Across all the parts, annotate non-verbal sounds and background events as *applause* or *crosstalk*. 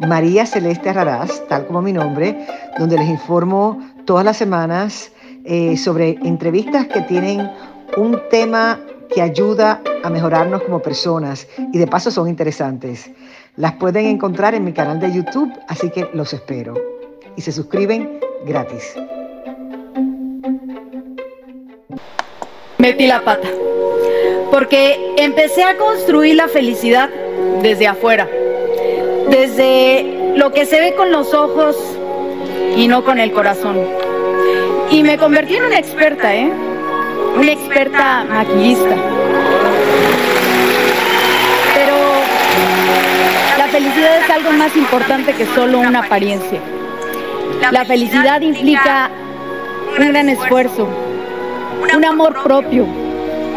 María Celeste Raraz, tal como mi nombre, donde les informo todas las semanas eh, sobre entrevistas que tienen un tema que ayuda a mejorarnos como personas y de paso son interesantes. Las pueden encontrar en mi canal de YouTube, así que los espero. Y se suscriben gratis. metí la pata. Porque empecé a construir la felicidad desde afuera, desde lo que se ve con los ojos y no con el corazón. Y me convertí en una experta, ¿eh? Una experta maquillista. Pero la felicidad es algo más importante que solo una apariencia. La felicidad implica un gran esfuerzo, un amor propio,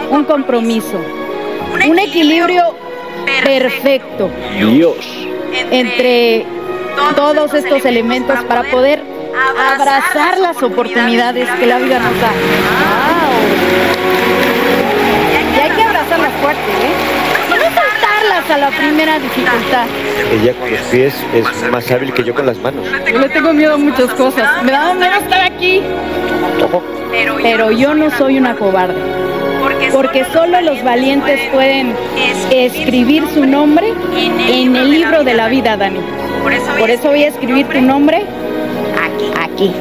un compromiso, un equilibrio perfecto Dios. Entre todos estos elementos para poder abrazar las oportunidades que la vida nos da. Y hay que abrazarlas fuerte, ¿eh? No saltarlas a la primera dificultad. Ella con los pies es más hábil que yo con las manos. Yo le tengo miedo a muchas cosas. Me da miedo estar aquí. Pero yo no soy una cobarde. Porque solo los valientes pueden escribir su nombre en el libro de la vida, Dani. Por eso voy a escribir tu nombre aquí. Aquí.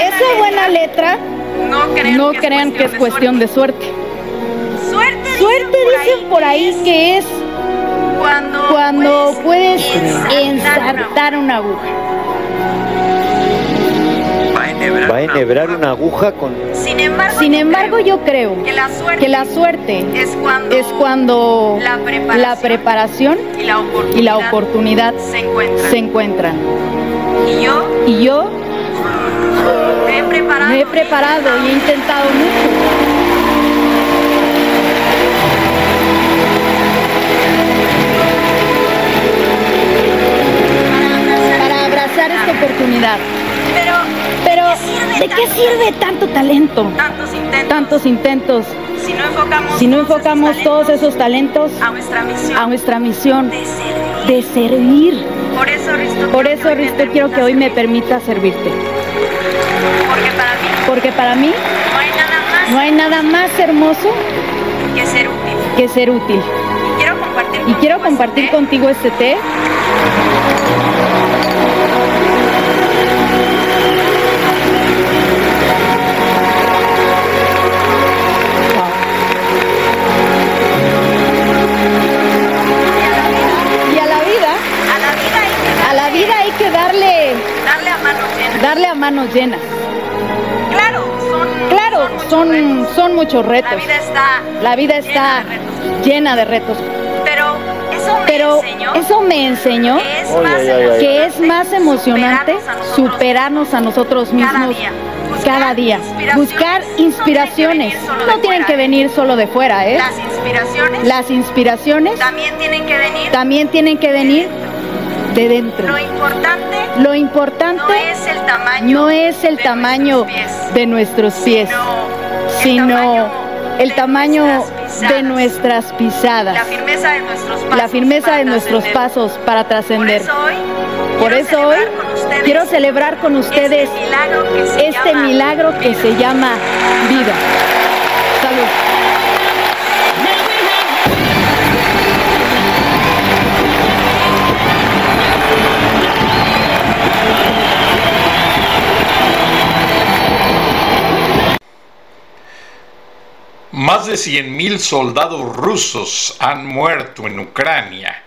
Esa buena letra, no crean que es cuestión de suerte. Suerte dicen por ahí que es cuando puedes ensartar una aguja. Va a enhebrar una aguja con... Sin embargo, yo creo que la suerte es cuando la preparación y la oportunidad se encuentran. Y yo me he preparado y he intentado mucho. Para esta oportunidad. Pero, ¿de qué sirve tanto talento? Tantos intentos. Si no enfocamos todos esos talentos a nuestra misión de servir. Por eso, Risto, quiero que hoy me permita servirte. Porque para mí no hay nada más hermoso que ser útil. Y quiero compartir contigo este té. Darle a manos llenas. Claro, son, son muchos retos. La vida está llena de retos. Pero eso me enseñó que es más emocionante superarnos a nosotros mismos cada día. Buscar inspiraciones. No tienen que venir solo de fuera, ¿eh? Las inspiraciones también tienen que venir de dentro. Lo importante no es el tamaño de nuestros pies, sino el tamaño de nuestras pisadas, la firmeza de nuestros pasos para trascender. Por eso hoy quiero celebrar con ustedes este milagro que se llama vida. Salud. Más de 100.000 soldados rusos han muerto en Ucrania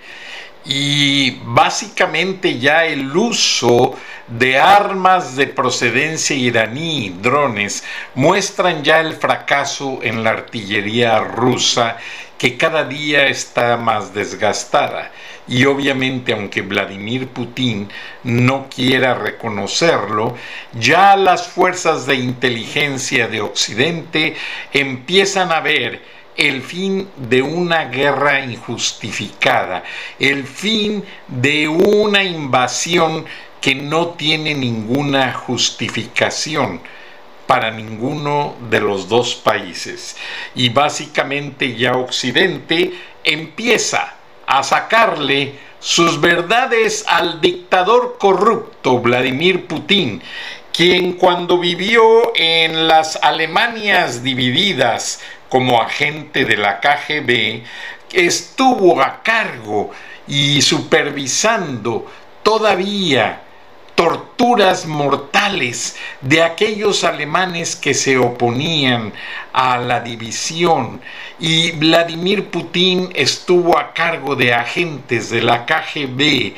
y básicamente ya el uso de armas de procedencia iraní, drones, muestran ya el fracaso en la artillería rusa que cada día está más desgastada. Y obviamente, aunque Vladimir Putin no quiera reconocerlo, ya las fuerzas de inteligencia de Occidente empiezan a ver el fin de una guerra injustificada, el fin de una invasión que no tiene ninguna justificación para ninguno de los dos países. Y básicamente ya Occidente empieza a sacarle sus verdades al dictador corrupto Vladimir Putin, quien cuando vivió en las Alemanias divididas como agente de la KGB, estuvo a cargo y supervisando todavía torturas mortales de aquellos alemanes que se oponían a la división. Y Vladimir Putin estuvo a cargo de agentes de la KGB,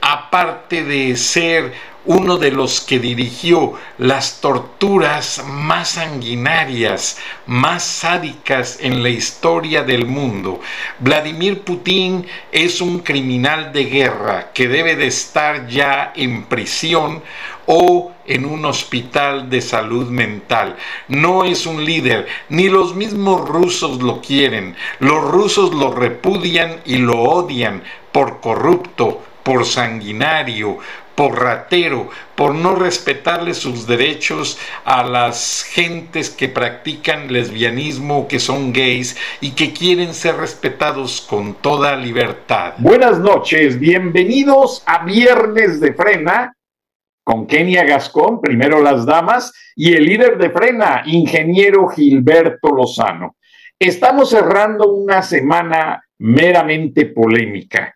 aparte de ser uno de los que dirigió las torturas más sanguinarias, más sádicas en la historia del mundo. Vladimir Putin es un criminal de guerra que debe de estar ya en prisión o en un hospital de salud mental. No es un líder, ni los mismos rusos lo quieren. Los rusos lo repudian y lo odian por corrupto, por sanguinario, por por no respetarle sus derechos a las gentes que practican lesbianismo, que son gays y que quieren ser respetados con toda libertad. Buenas noches, bienvenidos a Viernes de Frena con Kenia Gascón, primero las damas, y el líder de Frena, ingeniero Gilberto Lozano. Estamos cerrando una semana meramente polémica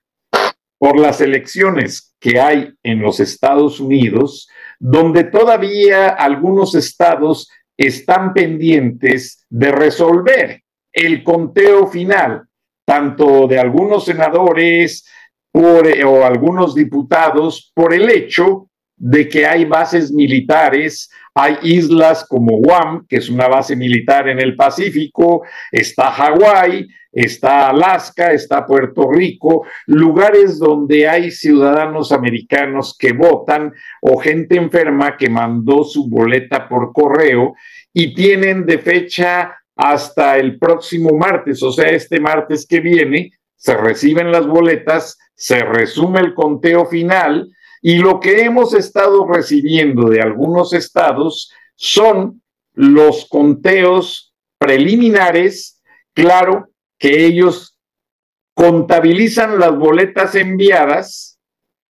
por las elecciones que hay en los Estados Unidos, donde todavía algunos estados están pendientes de resolver el conteo final, tanto de algunos senadores o algunos diputados, por el hecho de que hay bases militares, hay islas como Guam, que es una base militar en el Pacífico, está Hawái, está Alaska, está Puerto Rico, lugares donde hay ciudadanos americanos que votan o gente enferma que mandó su boleta por correo y tienen de fecha hasta el próximo martes, o sea, este martes que viene, se reciben las boletas, se resume el conteo final y lo que hemos estado recibiendo de algunos estados son los conteos preliminares, claro, que ellos contabilizan las boletas enviadas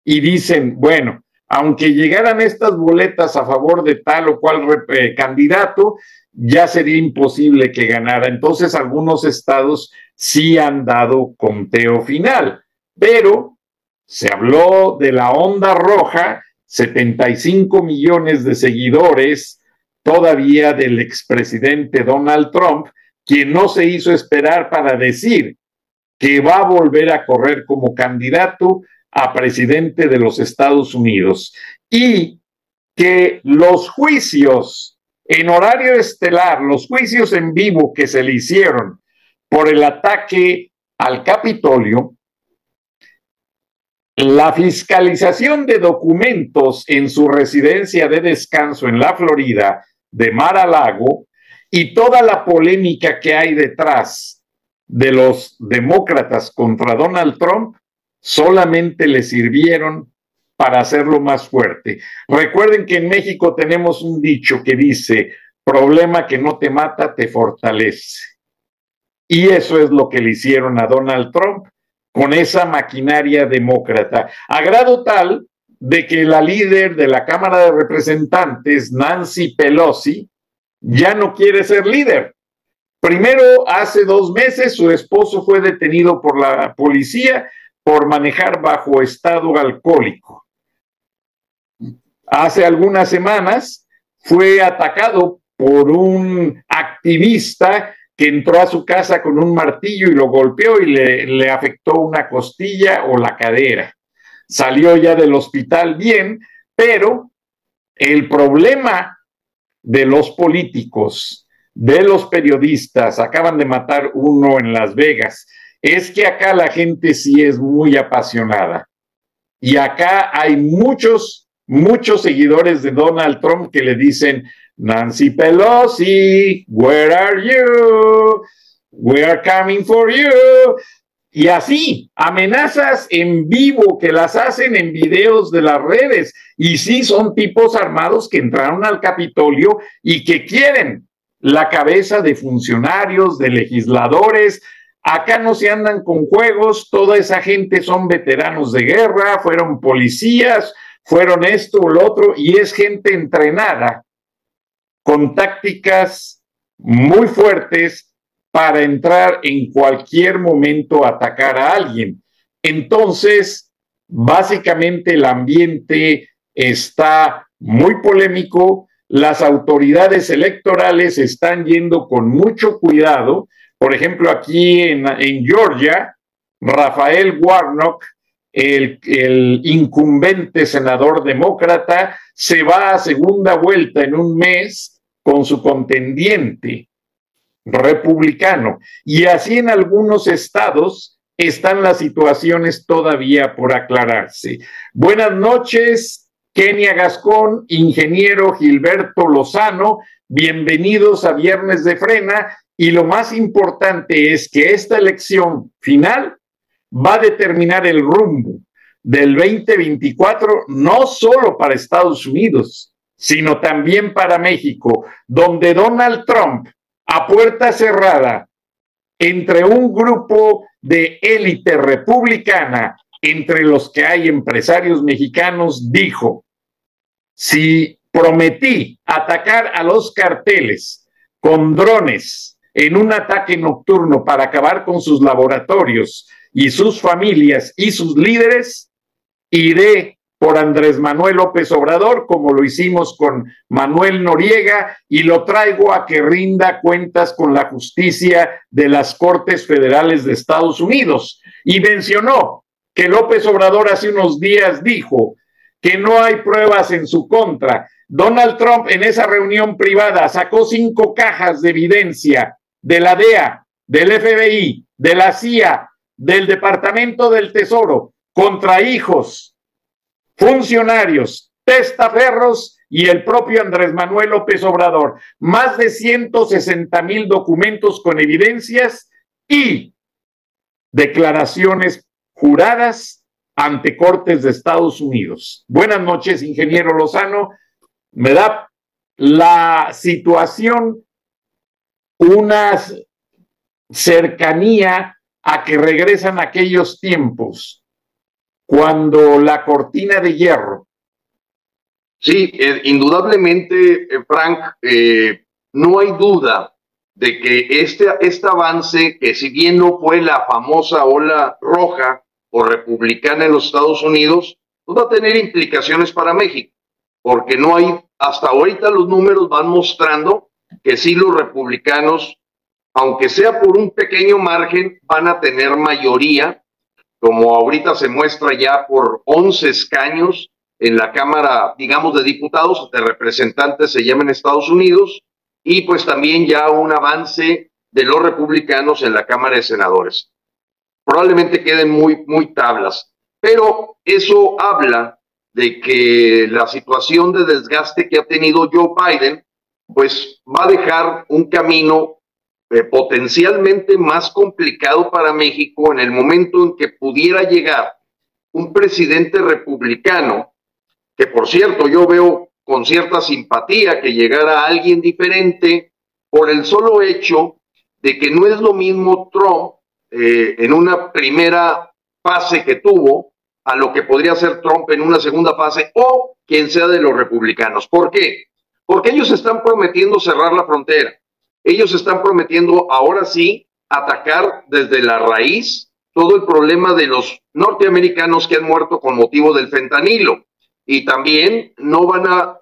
y dicen, bueno, aunque llegaran estas boletas a favor de tal o cual eh, candidato, ya sería imposible que ganara. Entonces algunos estados sí han dado conteo final, pero se habló de la onda roja, 75 millones de seguidores todavía del expresidente Donald Trump, quien no se hizo esperar para decir que va a volver a correr como candidato a presidente de los Estados Unidos y que los juicios en horario estelar, los juicios en vivo que se le hicieron por el ataque al Capitolio, la fiscalización de documentos en su residencia de descanso en la Florida de Mar a Lago y toda la polémica que hay detrás de los demócratas contra Donald Trump solamente le sirvieron para hacerlo más fuerte. Recuerden que en México tenemos un dicho que dice, problema que no te mata, te fortalece. Y eso es lo que le hicieron a Donald Trump con esa maquinaria demócrata, a grado tal de que la líder de la Cámara de Representantes, Nancy Pelosi, ya no quiere ser líder. Primero, hace dos meses, su esposo fue detenido por la policía por manejar bajo estado alcohólico. Hace algunas semanas fue atacado por un activista que entró a su casa con un martillo y lo golpeó y le, afectó una costilla o la cadera. Salió ya del hospital bien, pero el problema de los políticos, de los periodistas, acaban de matar uno en Las Vegas, es que acá la gente sí es muy apasionada. Y acá hay muchos, muchos seguidores de Donald Trump que le dicen, Nancy Pelosi, where are you? We are coming for you. Y así, amenazas en vivo que las hacen en videos de las redes. Y sí, son tipos armados que entraron al Capitolio y que quieren la cabeza de funcionarios, de legisladores. Acá no se andan con juegos, toda esa gente son veteranos de guerra, fueron policías, fueron esto o lo otro, y es gente entrenada con tácticas muy fuertes para entrar en cualquier momento a atacar a alguien. Entonces, básicamente el ambiente está muy polémico, las autoridades electorales están yendo con mucho cuidado. Por ejemplo, aquí en, Georgia, Rafael Warnock, el, el, incumbente senador demócrata, se va a segunda vuelta en un mes con su contendiente republicano. Y así en algunos estados están las situaciones todavía por aclararse. Buenas noches, Kenia Gascón, ingeniero Gilberto Lozano, bienvenidos a Viernes de Frena. Y lo más importante es que esta elección final va a determinar el rumbo del 2024, no solo para Estados Unidos, sino también para México, donde Donald Trump a puerta cerrada entre un grupo de élite republicana, entre los que hay empresarios mexicanos, dijo, si prometí atacar a los carteles con drones en un ataque nocturno para acabar con sus laboratorios y sus familias y sus líderes, iré por Andrés Manuel López Obrador, como lo hicimos con Manuel Noriega, y lo traigo a que rinda cuentas con la justicia de las Cortes Federales de Estados Unidos. Y mencionó que López Obrador hace unos días dijo que no hay pruebas en su contra. Donald Trump en esa reunión privada sacó cinco cajas de evidencia de la DEA, del FBI, de la CIA, del Departamento del Tesoro, contra hijos, funcionarios, testaferros y el propio Andrés Manuel López Obrador. Más de 160 mil documentos con evidencias y declaraciones juradas ante cortes de Estados Unidos. Buenas noches, ingeniero Lozano. Me da la situación una cercanía a que regresan aquellos tiempos cuando la cortina de hierro. Sí, eh, indudablemente, eh, Frank, eh, no hay duda de que este, este avance, que si bien no fue la famosa ola roja o republicana en los Estados Unidos, pues va a tener implicaciones para México, porque no hay, hasta ahorita los números van mostrando que sí los republicanos, aunque sea por un pequeño margen, van a tener mayoría como ahorita se muestra ya por 11 escaños en la Cámara, digamos, de Diputados, de representantes se llama en Estados Unidos, y pues también ya un avance de los republicanos en la Cámara de Senadores. Probablemente queden muy, muy tablas, pero eso habla de que la situación de desgaste que ha tenido Joe Biden, pues va a dejar un camino eh, potencialmente más complicado para México en el momento en que pudiera llegar un presidente republicano, que por cierto yo veo con cierta simpatía que llegara alguien diferente por el solo hecho de que no es lo mismo Trump eh, en una primera fase que tuvo a lo que podría ser Trump en una segunda fase o quien sea de los republicanos. ¿Por qué? Porque ellos están prometiendo cerrar la frontera ellos están prometiendo ahora sí atacar desde la raíz todo el problema de los norteamericanos que han muerto con motivo del fentanilo. Y también no van a,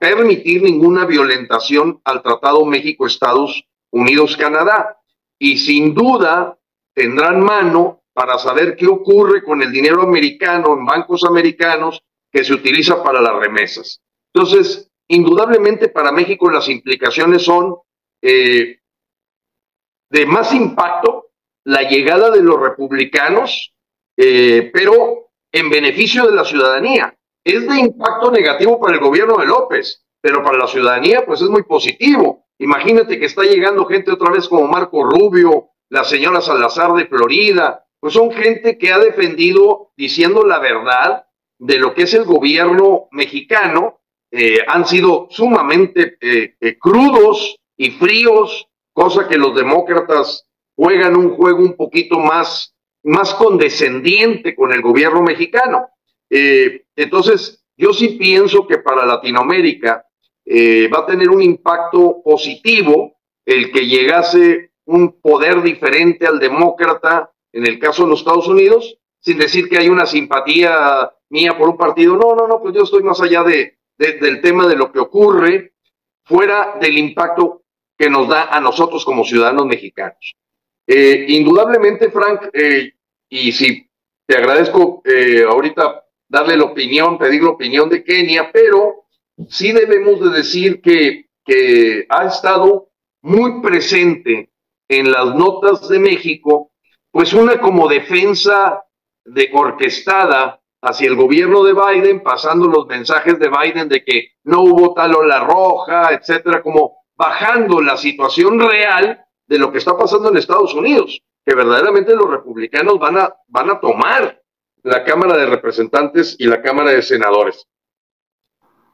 permitir ninguna violentación al Tratado México-Estados Unidos-Canadá. y sin duda tendrán mano para saber qué ocurre con el dinero americano en bancos americanos que se utiliza para las remesas. Entonces, indudablemente para México las implicaciones son eh, de más impacto la llegada de los republicanos, eh, pero en beneficio de la ciudadanía. Es de impacto negativo para el gobierno de López, pero para la ciudadanía pues es muy positivo. Imagínate que está llegando gente otra vez como Marco Rubio, la señora Salazar de Florida, pues son gente que ha defendido diciendo la verdad de lo que es el gobierno mexicano, eh, han sido sumamente crudos y fríos, cosa que los demócratas juegan un juego un poquito más, más condescendiente con el gobierno mexicano. entonces, yo sí pienso que para Latinoamérica va a tener un impacto positivo el que llegase un poder diferente al demócrata en el caso de los Estados Unidos, sin decir que hay una simpatía mía por un partido. No, no, no, pues yo estoy más allá de, del tema de lo que ocurre, fuera del impacto que nos da a nosotros como ciudadanos mexicanos. Eh, indudablemente, Frank, eh, y si te agradezco eh, ahorita darle la opinión, pedir la opinión de Kenia, pero sí debemos de decir que, que ha estado muy presente en las notas de México, pues una como defensa de orquestada hacia el gobierno de Biden, pasando los mensajes de Biden de que no hubo tal ola roja, etcétera, como bajando la situación real de lo que está pasando en Estados Unidos, que verdaderamente los republicanos van a, van a tomar la Cámara de Representantes y la Cámara de Senadores.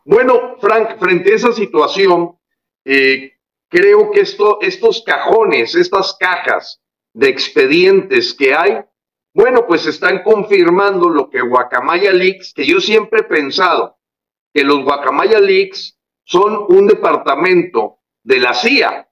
Bueno, Frank, frente a esa situación, eh, creo que esto, estos cajones, estas cajas de expedientes que hay, bueno, pues están confirmando lo que Guacamaya Leaks, que yo siempre he pensado que los Guacamaya Leaks son un departamento de la CIA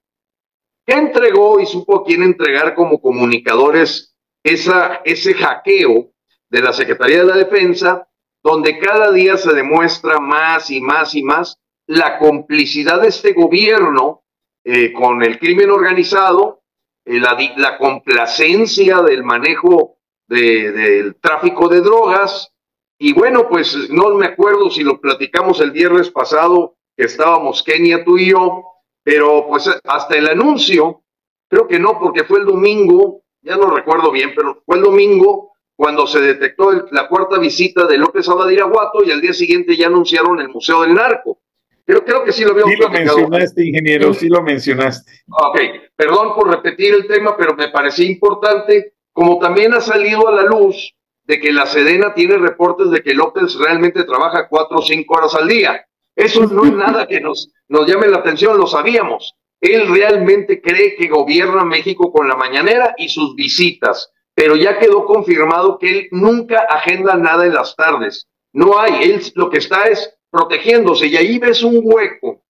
que entregó y supo quién entregar como comunicadores esa, ese hackeo de la Secretaría de la Defensa, donde cada día se demuestra más y más y más la complicidad de este gobierno eh, con el crimen organizado, eh, la, la complacencia del manejo del tráfico de drogas. Y bueno, pues no me acuerdo si lo platicamos el viernes pasado, que estábamos Kenia, tú y yo, pero pues hasta el anuncio, creo que no, porque fue el domingo, ya no recuerdo bien, pero fue el domingo cuando se detectó la cuarta visita de López Abadiraguato y al día siguiente ya anunciaron el Museo del Narco. Pero creo que sí lo habíamos Sí lo mencionaste, ingeniero, sí lo mencionaste. Ok, perdón por repetir el tema, pero me parecía importante como también ha salido a la luz de que la Sedena tiene reportes de que López realmente trabaja cuatro o cinco horas al día. Eso no es nada que nos, nos llame la atención, lo sabíamos. Él realmente cree que gobierna México con la mañanera y sus visitas, pero ya quedó confirmado que él nunca agenda nada en las tardes. No hay, él lo que está es protegiéndose y ahí ves un hueco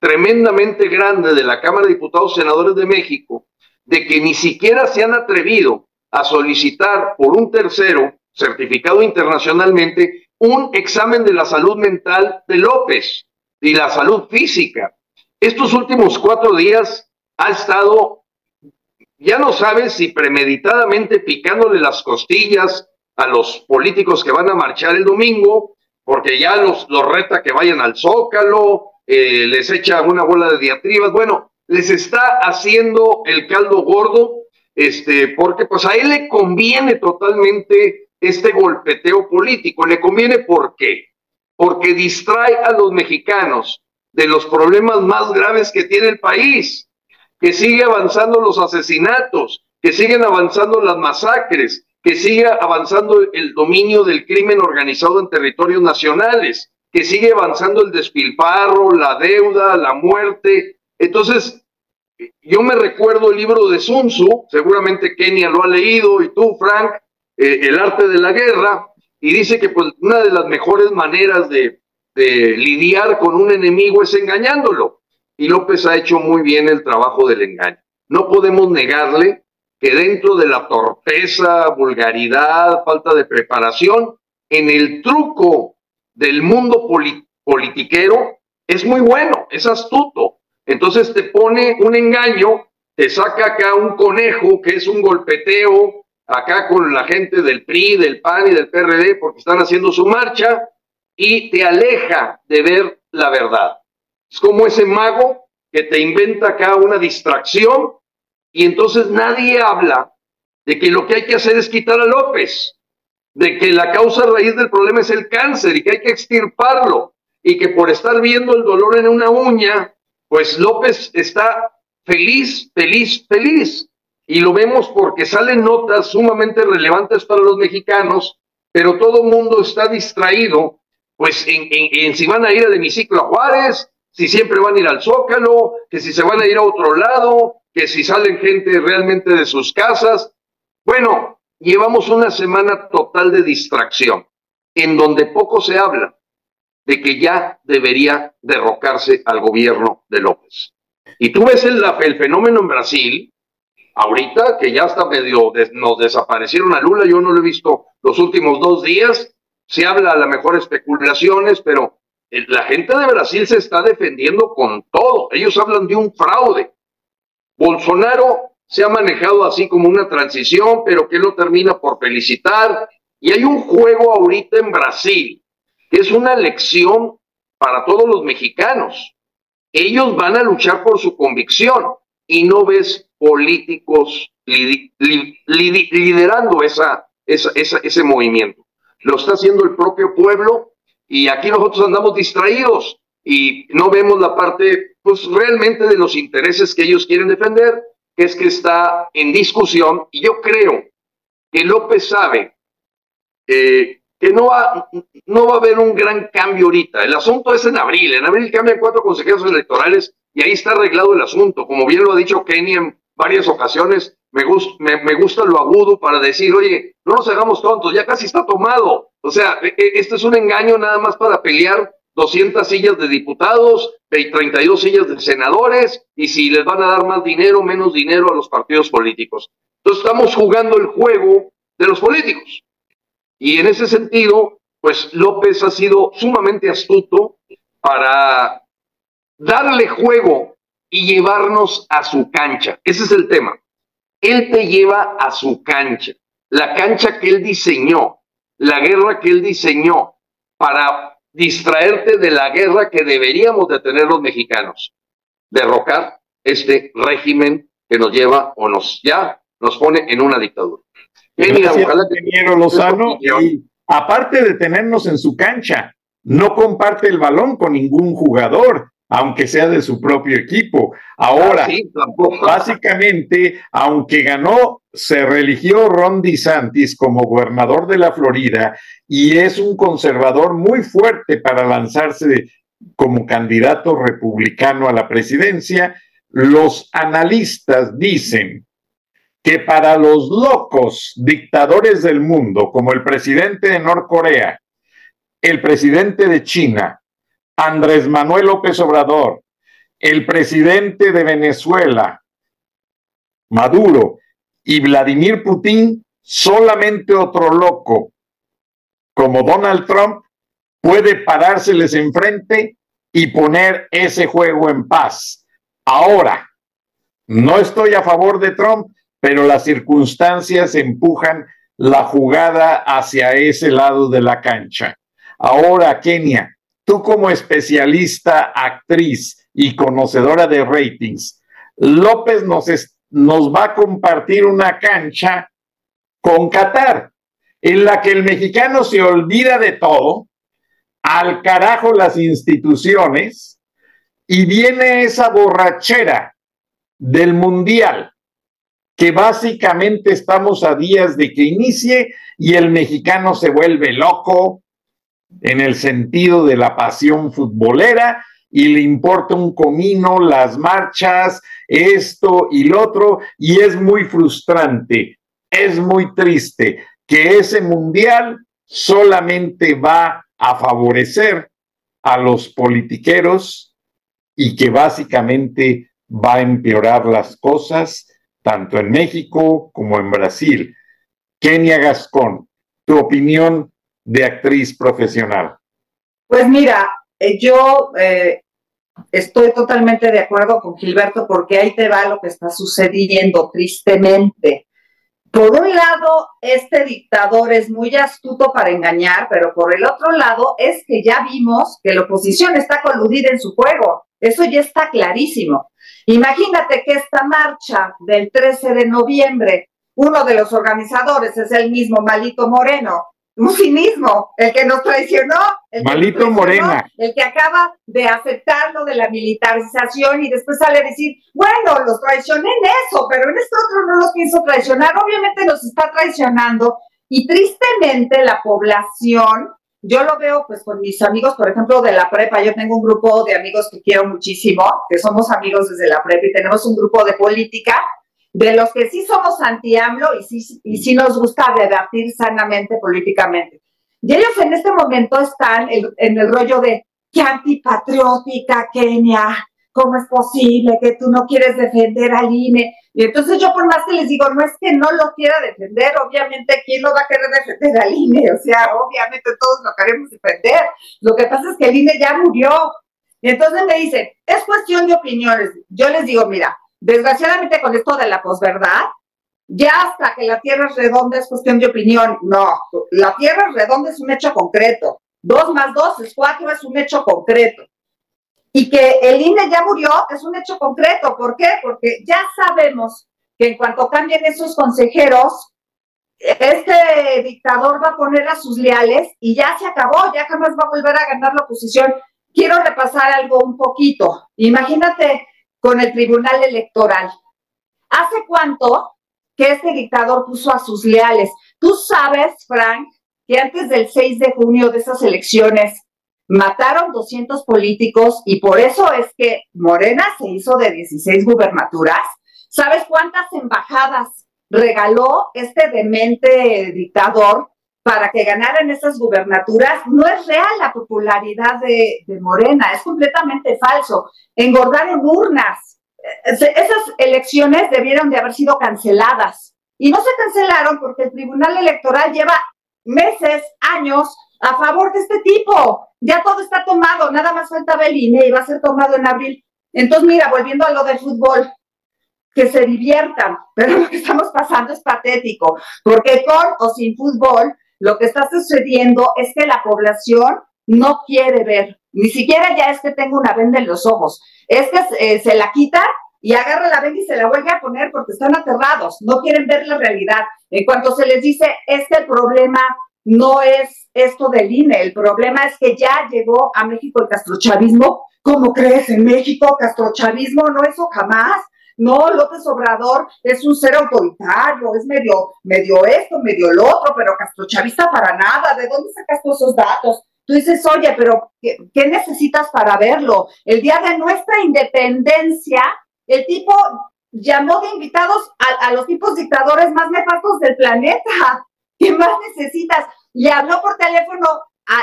tremendamente grande de la Cámara de Diputados Senadores de México, de que ni siquiera se han atrevido a solicitar por un tercero, certificado internacionalmente, un examen de la salud mental de López y la salud física. Estos últimos cuatro días ha estado, ya no sabes si premeditadamente picándole las costillas a los políticos que van a marchar el domingo, porque ya los, los reta que vayan al zócalo, eh, les echa una bola de diatribas. Bueno, les está haciendo el caldo gordo este, porque pues a él le conviene totalmente este golpeteo político. ¿Le conviene? Porque distrae a los mexicanos de los problemas más graves que tiene el país, que sigue avanzando los asesinatos, que siguen avanzando las masacres, que sigue avanzando el dominio del crimen organizado en territorios nacionales, que sigue avanzando el despilfarro, la deuda, la muerte. Entonces, yo me recuerdo el libro de Sun Tzu, seguramente Kenia lo ha leído y tú, Frank, eh, El arte de la guerra, y dice que pues, una de las mejores maneras de, de lidiar con un enemigo es engañándolo. Y López ha hecho muy bien el trabajo del engaño. No podemos negarle que dentro de la torpeza, vulgaridad, falta de preparación, en el truco del mundo politiquero es muy bueno, es astuto. Entonces te pone un engaño te saca acá un conejo que es un golpeteo acá con la gente del PRI, del PAN y del PRD porque están haciendo su marcha y te aleja de ver la verdad. Es como ese mago que te inventa acá una distracción y entonces nadie habla de que lo que hay que hacer es quitar a López, de que la causa raíz del problema es el cáncer y que hay que extirparlo y que por estar viendo el dolor en una uña, pues López está feliz, feliz, feliz. Y lo vemos porque salen notas sumamente relevantes para los mexicanos, pero todo mundo está distraído, pues en, si van a ir al hemiciclo a Juárez, si siempre van a ir al Zócalo, que si se van a ir a otro lado, que si salen gente realmente de sus casas. Bueno, llevamos una semana total de distracción, en donde poco se habla de que ya debería derrocarse al gobierno de López. Y tú ves el fenómeno en Brasil, ahorita que ya está medio, nos desaparecieron a Lula, yo no lo he visto los últimos dos días, se habla a lo mejor especulaciones, pero la gente de Brasil se está defendiendo con todo, ellos hablan de un fraude. Bolsonaro se ha manejado así como una transición, pero que no termina por felicitar. Y hay un juego ahorita en Brasil que es una lección para todos los mexicanos. Ellos van a luchar por su convicción y no ves políticos liderando esa, ese movimiento. Lo está haciendo el propio pueblo y aquí nosotros andamos distraídos y no vemos la parte, pues realmente de los intereses que ellos quieren defender, que es que está en discusión y yo creo que López sabe eh, que no va, no va a haber un gran cambio ahorita. El asunto es en abril. En abril cambian cuatro consejeros electorales y ahí está arreglado el asunto. Como bien lo ha dicho Kenny en varias ocasiones, me, me, gusta lo agudo para decir, oye, no nos hagamos tontos, ya casi está tomado. O sea, este es un engaño nada más para pelear 200 sillas de diputados, 32 sillas de senadores, y si les van a dar más dinero, menos dinero a los partidos políticos. Entonces estamos jugando el juego de los políticos. Y en ese sentido, pues López ha sido sumamente astuto para darle juego y llevarnos a su cancha. Ese es el tema. Él te lleva a su cancha, la cancha que él diseñó, la guerra que él diseñó para distraerte de la guerra que deberíamos de tener los mexicanos, derrocar este régimen que nos lleva o nos ya nos pone en una dictadura. ingeniero Lozano, y aparte de tenernos en su cancha, no comparte el balón con ningún jugador aunque sea de su propio equipo. Ahora, ah, básicamente, aunque ganó, se religió Ron DeSantis como gobernador de la Florida y es un conservador muy fuerte para lanzarse como candidato republicano a la presidencia, los analistas dicen que para los locos dictadores del mundo, como el presidente de Norcorea, el presidente de China, Andrés Manuel López Obrador, el presidente de Venezuela, Maduro, y Vladimir Putin, solamente otro loco como Donald Trump puede parárseles enfrente y poner ese juego en paz. Ahora, no estoy a favor de Trump, pero las circunstancias empujan la jugada hacia ese lado de la cancha. Ahora, Kenia, tú como especialista, actriz y conocedora de ratings, López nos, nos va a compartir una cancha con Qatar, en la que el mexicano se olvida de todo, al carajo las instituciones, y viene esa borrachera del mundial, que básicamente estamos a días de que inicie y el mexicano se vuelve loco, en el sentido de la pasión futbolera y le importa un comino las marchas, esto y lo otro, y es muy frustrante, es muy triste que ese mundial solamente va a favorecer a los politiqueros y que básicamente va a empeorar las cosas tanto en México como en Brasil. Kenia Gascón, tu opinión de actriz profesional? Pues mira, eh, yo eh, estoy totalmente de acuerdo con Gilberto porque ahí te va lo que está sucediendo tristemente. Por un lado, este dictador es muy astuto para engañar, pero por el otro lado es que ya vimos que la oposición está coludida en su juego. Eso ya está clarísimo. Imagínate que esta marcha del 13 de noviembre, uno de los organizadores es el mismo Malito Moreno, un cinismo, el que nos traicionó. El Malito Morena. El que acaba de aceptar lo de la militarización y después sale a decir, bueno, los traicioné en eso, pero en esto otro no los pienso traicionar. Obviamente nos está traicionando y tristemente la población, yo lo veo pues con mis amigos, por ejemplo, de la prepa, yo tengo un grupo de amigos que quiero muchísimo, que somos amigos desde la prepa y tenemos un grupo de política de los que sí somos anti-AMLO y sí, y sí nos gusta debatir sanamente políticamente. Y ellos en este momento están en, el rollo de qué antipatriótica Kenia, ¿cómo es posible que tú no quieres defender al INE? Y entonces yo por más que les digo, no es que no lo quiera defender, obviamente, ¿quién no va a querer defender al INE? O sea, obviamente todos lo queremos defender. Lo que pasa es que el INE ya murió. Y entonces me dicen, es cuestión de opiniones. Yo les digo, mira, Desgraciadamente con esto de la posverdad, ya hasta que la Tierra es redonda es cuestión de opinión. No, la Tierra es redonda es un hecho concreto. Dos más dos es cuatro es un hecho concreto. Y que el INE ya murió es un hecho concreto. ¿Por qué? Porque ya sabemos que en cuanto cambien esos consejeros, este dictador va a poner a sus leales y ya se acabó, ya jamás va a volver a ganar la oposición. Quiero repasar algo un poquito. Imagínate con el Tribunal Electoral. ¿Hace cuánto que este dictador puso a sus leales? Tú sabes, Frank, que antes del 6 de junio de esas elecciones mataron 200 políticos y por eso es que Morena se hizo de 16 gubernaturas. ¿Sabes cuántas embajadas regaló este demente dictador para que ganaran esas gubernaturas, no es real la popularidad de, Morena, es completamente falso. Engordaron urnas. Esas elecciones debieron de haber sido canceladas y no se cancelaron porque el Tribunal Electoral lleva meses, años a favor de este tipo. Ya todo está tomado, nada más falta Beline y va a ser tomado en abril. Entonces, mira, volviendo a lo del fútbol, que se diviertan, pero *laughs* lo que estamos pasando es patético, porque con o sin fútbol lo que está sucediendo es que la población no quiere ver, ni siquiera ya es que tenga una venda en los ojos, es que eh, se la quita y agarra la venda y se la vuelve a poner porque están aterrados, no quieren ver la realidad. En cuanto se les dice, es que el problema no es esto del INE, el problema es que ya llegó a México el castrochavismo. ¿Cómo crees en México castrochavismo? No, eso jamás. No, López Obrador es un ser autoritario, es medio, medio esto, medio lo otro, pero Chavista para nada. ¿De dónde sacas todos esos datos? Tú dices, oye, pero ¿qué, necesitas para verlo? El día de nuestra independencia, el tipo llamó de invitados a, los tipos dictadores más nefastos del planeta. *laughs* ¿Qué más necesitas? Le habló por teléfono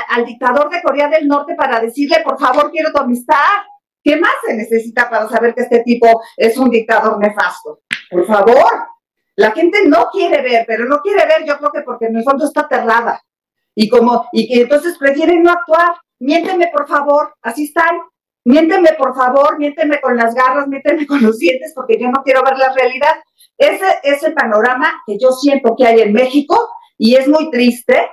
al dictador de Corea del Norte para decirle, por favor, quiero tu amistad. ¿Qué más se necesita para saber que este tipo es un dictador nefasto? Por favor, la gente no quiere ver, pero no quiere ver, yo creo que porque en el fondo está aterrada. Y como, y que entonces prefieren no actuar. Miénteme, por favor, así están. Miénteme, por favor, miénteme con las garras, miénteme con los dientes, porque yo no quiero ver la realidad. Ese es el panorama que yo siento que hay en México y es muy triste.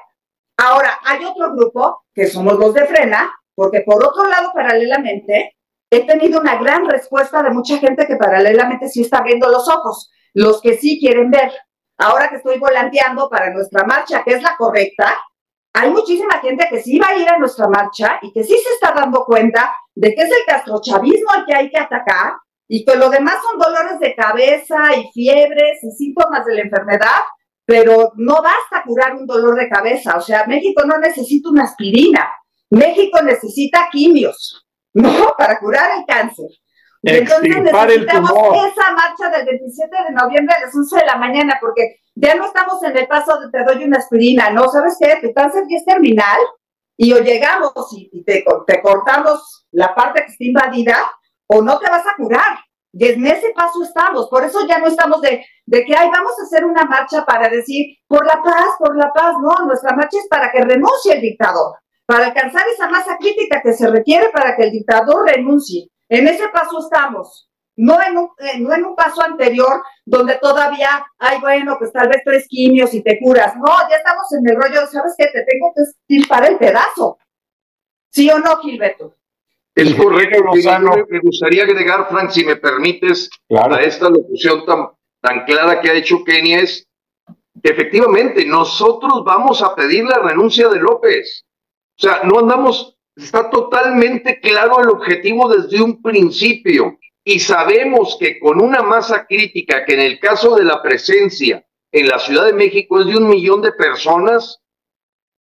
Ahora, hay otro grupo, que somos los de frena, porque por otro lado, paralelamente, he tenido una gran respuesta de mucha gente que paralelamente sí está abriendo los ojos, los que sí quieren ver. Ahora que estoy volanteando para nuestra marcha, que es la correcta, hay muchísima gente que sí va a ir a nuestra marcha y que sí se está dando cuenta de que es el castrochavismo al que hay que atacar y que lo demás son dolores de cabeza y fiebres y síntomas de la enfermedad, pero no basta curar un dolor de cabeza. O sea, México no necesita una aspirina, México necesita quimios. ¿No? Para curar el cáncer. entonces necesitamos esa marcha del 27 de noviembre a las 11 de la mañana, porque ya no estamos en el paso de te doy una aspirina, ¿no? ¿Sabes qué? Tu cáncer ya es terminal y o llegamos y te, te cortamos la parte que está invadida o no te vas a curar. Y en ese paso estamos, por eso ya no estamos de, de que, ay, vamos a hacer una marcha para decir, por la paz, por la paz, no, nuestra marcha es para que renuncie el dictador, para alcanzar esa masa crítica que se requiere para que el dictador renuncie. En ese paso estamos, no en un, eh, no en un paso anterior donde todavía hay, bueno, pues tal vez tres quimios y te curas. No, ya estamos en el rollo, ¿sabes qué? Te tengo que para el pedazo. ¿Sí o no, Gilberto? Es correcto, Lozano. Me gustaría agregar, Frank, si me permites, a esta locución tan, tan clara que ha hecho Kenia, es efectivamente nosotros vamos a pedir la renuncia de López. O sea, no andamos, está totalmente claro el objetivo desde un principio. Y sabemos que con una masa crítica que en el caso de la presencia en la Ciudad de México es de un millón de personas,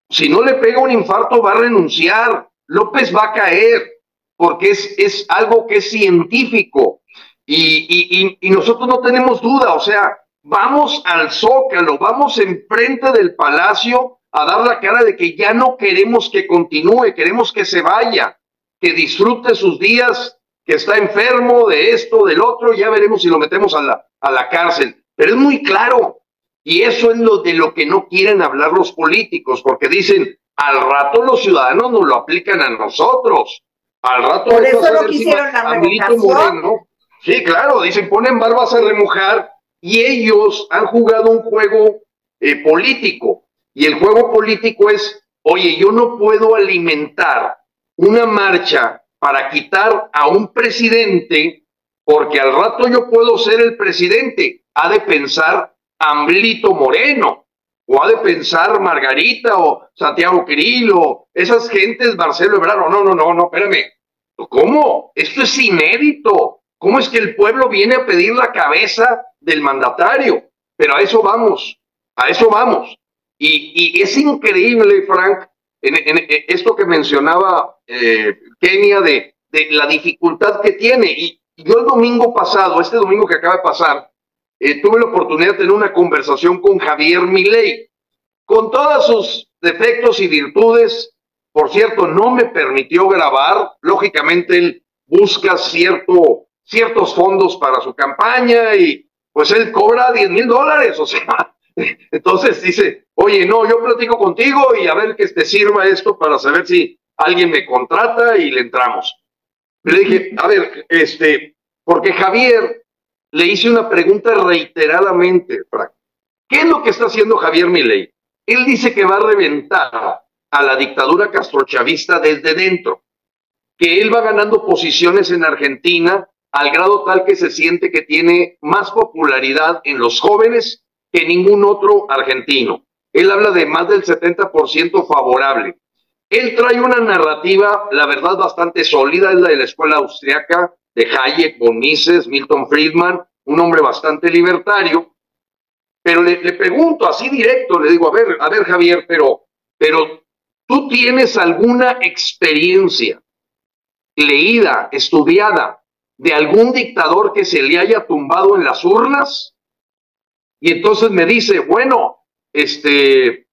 si no le pega un infarto va a renunciar, López va a caer porque es, es algo que es científico. Y, y, nosotros no tenemos duda, o sea, vamos al zócalo, vamos enfrente del palacio a dar la cara de que ya no queremos que continúe, queremos que se vaya, que disfrute sus días, que está enfermo de esto, del otro, ya veremos si lo metemos a la, a la cárcel. Pero es muy claro, y eso es lo de lo que no quieren hablar los políticos, porque dicen, al rato los ciudadanos nos lo aplican a nosotros. Al rato Por eso no quisieron la. Sí, claro, dicen ponen barbas a remojar y ellos han jugado un juego eh, político. Y el juego político es, oye, yo no puedo alimentar una marcha para quitar a un presidente porque al rato yo puedo ser el presidente. Ha de pensar Amblito Moreno, o ha de pensar Margarita o Santiago Quirilo, esas gentes, Marcelo Ebrard, no, no, no, no, espérame. ¿Cómo? Esto es inédito. ¿Cómo es que el pueblo viene a pedir la cabeza del mandatario? Pero a eso vamos, a eso vamos. Y, es increíble, Frank, en, esto que mencionaba eh, Kenia de, la dificultad que tiene. Y yo el domingo pasado, este domingo que acaba de pasar, eh, tuve la oportunidad de tener una conversación con Javier Milei. Con todos sus defectos y virtudes, por cierto, no me permitió grabar. Lógicamente, él busca cierto, ciertos fondos para su campaña y pues él cobra 10 mil dólares. O sea, *laughs* entonces dice, oye, no, yo platico contigo y a ver que te sirva esto para saber si alguien me contrata y le entramos. Le dije, a ver, este, porque Javier le hice una pregunta reiteradamente. ¿Qué es lo que está haciendo Javier Milei? Él dice que va a reventar a la dictadura castrochavista desde dentro, que él va ganando posiciones en Argentina al grado tal que se siente que tiene más popularidad en los jóvenes que ningún otro argentino. Él habla de más del 70% favorable. Él trae una narrativa, la verdad, bastante sólida, es la de la escuela austriaca, de Hayek, von Mises, Milton Friedman, un hombre bastante libertario. Pero le, pregunto así directo, le digo, a ver, a ver Javier, pero, pero tú tienes alguna experiencia leída, estudiada, de algún dictador que se le haya tumbado en las urnas? Y entonces me dice, bueno, este,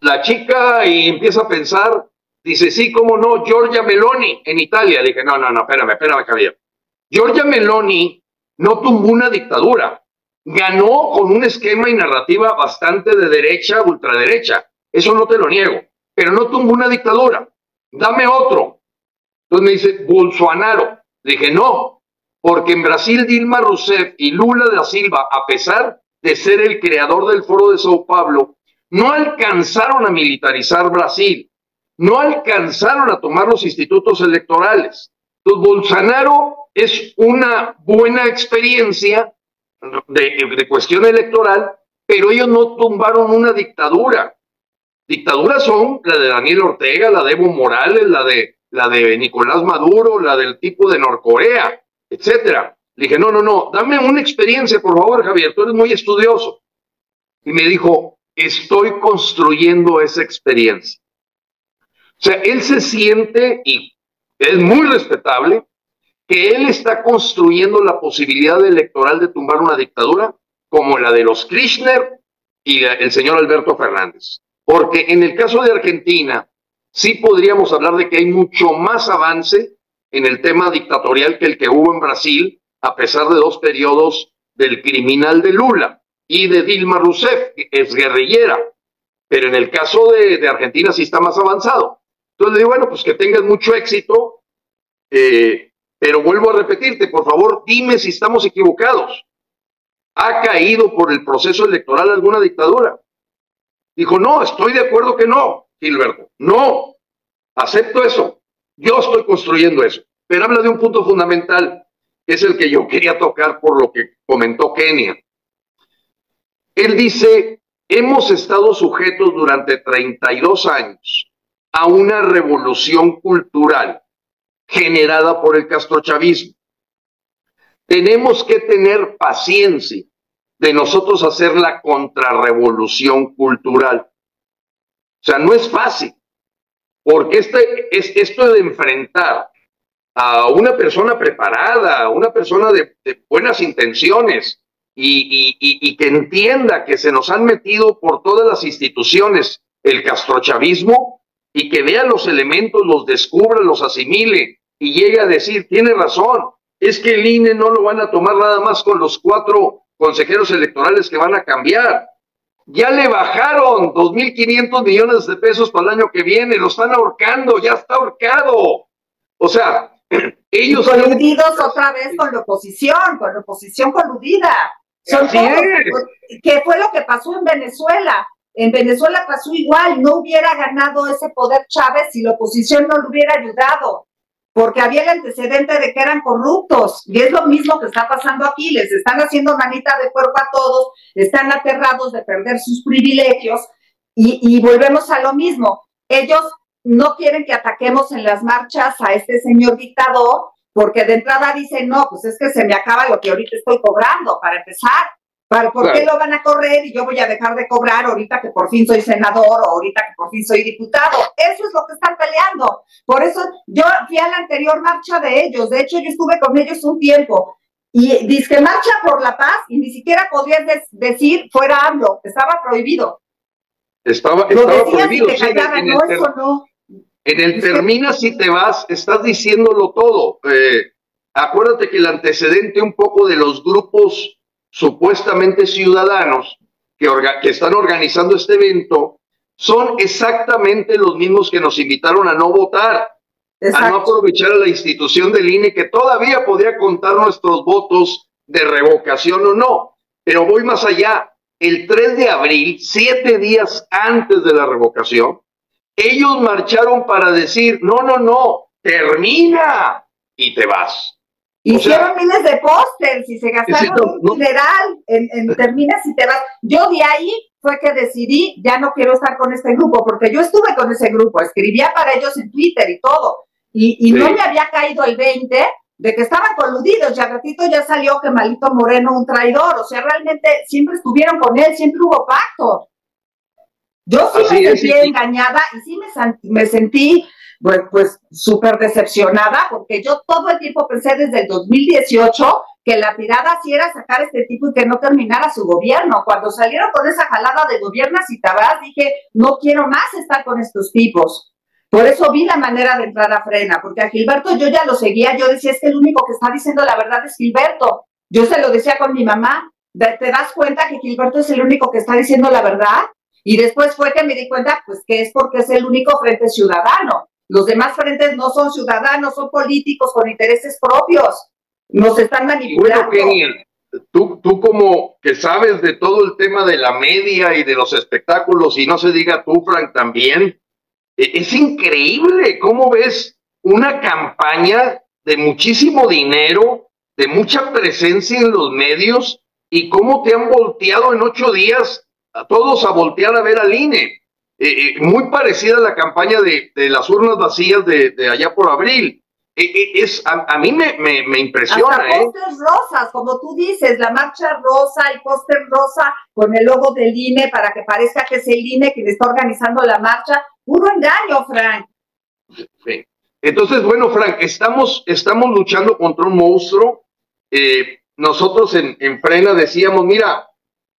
la chica y empieza a pensar, Dice, sí, cómo no, Giorgia Meloni en Italia. Le dije, no, no, no, espérame, espérame, Javier. Giorgia Meloni no tumbó una dictadura. Ganó con un esquema y narrativa bastante de derecha, ultraderecha. Eso no te lo niego. Pero no tumbó una dictadura. Dame otro. Entonces me dice, Bolsonaro. Dije, no, porque en Brasil Dilma Rousseff y Lula da Silva, a pesar de ser el creador del Foro de Sao Paulo, no alcanzaron a militarizar Brasil no alcanzaron a tomar los institutos electorales. Entonces, Bolsonaro es una buena experiencia de, cuestión electoral, pero ellos no tumbaron una dictadura. Dictaduras son la de Daniel Ortega, la de Evo Morales, la de, la de Nicolás Maduro, la del tipo de Norcorea, etcétera. Le dije, no, no, no, dame una experiencia, por favor, Javier, tú eres muy estudioso. Y me dijo, estoy construyendo esa experiencia. O sea, él se siente, y es muy respetable, que él está construyendo la posibilidad electoral de tumbar una dictadura como la de los Kirchner y el señor Alberto Fernández. Porque en el caso de Argentina, sí podríamos hablar de que hay mucho más avance en el tema dictatorial que el que hubo en Brasil, a pesar de dos periodos del criminal de Lula y de Dilma Rousseff, es guerrillera. pero en el caso de, Argentina sí está más avanzado. Entonces le digo, bueno, pues que tengas mucho éxito, eh, pero vuelvo a repetirte, por favor, dime si estamos equivocados. ¿Ha caído por el proceso electoral alguna dictadura? Dijo, no, estoy de acuerdo que no, Gilberto. No, acepto eso. Yo estoy construyendo eso. Pero habla de un punto fundamental, que es el que yo quería tocar por lo que comentó Kenia. Él dice, hemos estado sujetos durante 32 años a una revolución cultural generada por el castrochavismo. Tenemos que tener paciencia de nosotros hacer la contrarrevolución cultural. O sea, no es fácil, porque este, es, esto de enfrentar a una persona preparada, a una persona de, buenas intenciones y, y, que entienda que se nos han metido por todas las instituciones el castrochavismo y que vea los elementos, los descubra, los asimile y llegue a decir, tiene razón, es que el INE no lo van a tomar nada más con los cuatro consejeros electorales que van a cambiar. Ya le bajaron 2.500 millones de pesos para el año que viene, lo están ahorcando, ya está ahorcado. O sea, *clears throat* ellos... coludidos otra vez con la oposición, con la oposición coludida. Son ¿Qué fue lo que pasó en Venezuela? En Venezuela pasó igual, no hubiera ganado ese poder Chávez si la oposición no le hubiera ayudado porque había el antecedente de que eran corruptos. Y es lo mismo que está pasando aquí. Les están haciendo manita de cuerpo a todos, están aterrados de perder sus privilegios y, volvemos a lo mismo. Ellos no quieren que ataquemos en las marchas a este señor dictador, porque de entrada dicen, no, pues es que se me acaba lo que ahorita estoy cobrando, para empezar. ¿Por qué lo van a correr y yo voy a dejar de cobrar ahorita que por fin soy senador o ahorita que por fin soy diputado? Eso es lo que están peleando. Por eso yo fui a la anterior marcha de ellos. De hecho, yo estuve con ellos un tiempo. Y dice marcha por la paz y ni siquiera podías decir fuera AMLO. Estaba prohibido. Estaba, estaba prohibido. en, no, el eso no. En el termina si te vas, estás diciéndolo todo. Eh, acuérdate que el antecedente un poco de los grupos supuestamente ciudadanos que, que están organizando este evento son exactamente los mismos que nos invitaron a no votar, a no aprovechar a la institución del INE que todavía podría contar nuestros votos de revocación o no. Pero voy más allá. El 3 de abril, siete días antes de la revocación, ellos marcharon para decir, no, no, no, termina y te vas. Hicieron miles de pósters y se gastaron un dineral en, en *laughs* terminas y te vas. Yo de ahí fue que decidí, ya no quiero estar con este grupo, porque yo estuve con ese grupo, escribía para ellos en Twitter y todo, y, y no me había caído el 20 de que estaban coludidos, ya ratito ya salió que Malito Moreno un traidor, o sea, realmente siempre estuvieron con él, siempre hubo pacto. Yo sí me sentí engañada y sí me, me sentí pues, pues súper decepcionada, porque yo todo el tiempo pensé desde el 2018 que la tirada sí era sacar a este tipo y que no terminara su gobierno. Cuando salieron con esa jalada de gobiernas y tabas, dije, no quiero más estar con estos tipos. Por eso vi la manera de entrar a frena, porque a Gilberto yo ya lo seguía, yo decía, es que el único que está diciendo la verdad es Gilberto. Yo se lo decía con mi mamá, ¿te das cuenta que Gilberto es el único que está diciendo la verdad? Y después fue que me di cuenta, pues que es porque es el único frente ciudadano. Los demás frentes no son ciudadanos, son políticos con intereses propios. Nos están manipulando. Tú, tú como que sabes de todo el tema de la media y de los espectáculos, y no se diga tú, Frank, también, e, es increíble cómo ves una campaña de muchísimo dinero, de mucha presencia en los medios, y cómo te han volteado en ocho días a todos a voltear a ver al INE. Eh, eh, muy parecida a la campaña de, las urnas vacías de, allá por abril. Eh, es, a, mí me, me, impresiona. Hasta pósters rosas, como tú dices, la marcha rosa, el póster rosa con el logo del INE para que parezca que es el INE quien está organizando la marcha. Puro engaño, Frank. Entonces, bueno, Frank, estamos, estamos luchando contra un monstruo. nosotros en, en Frena decíamos, mira,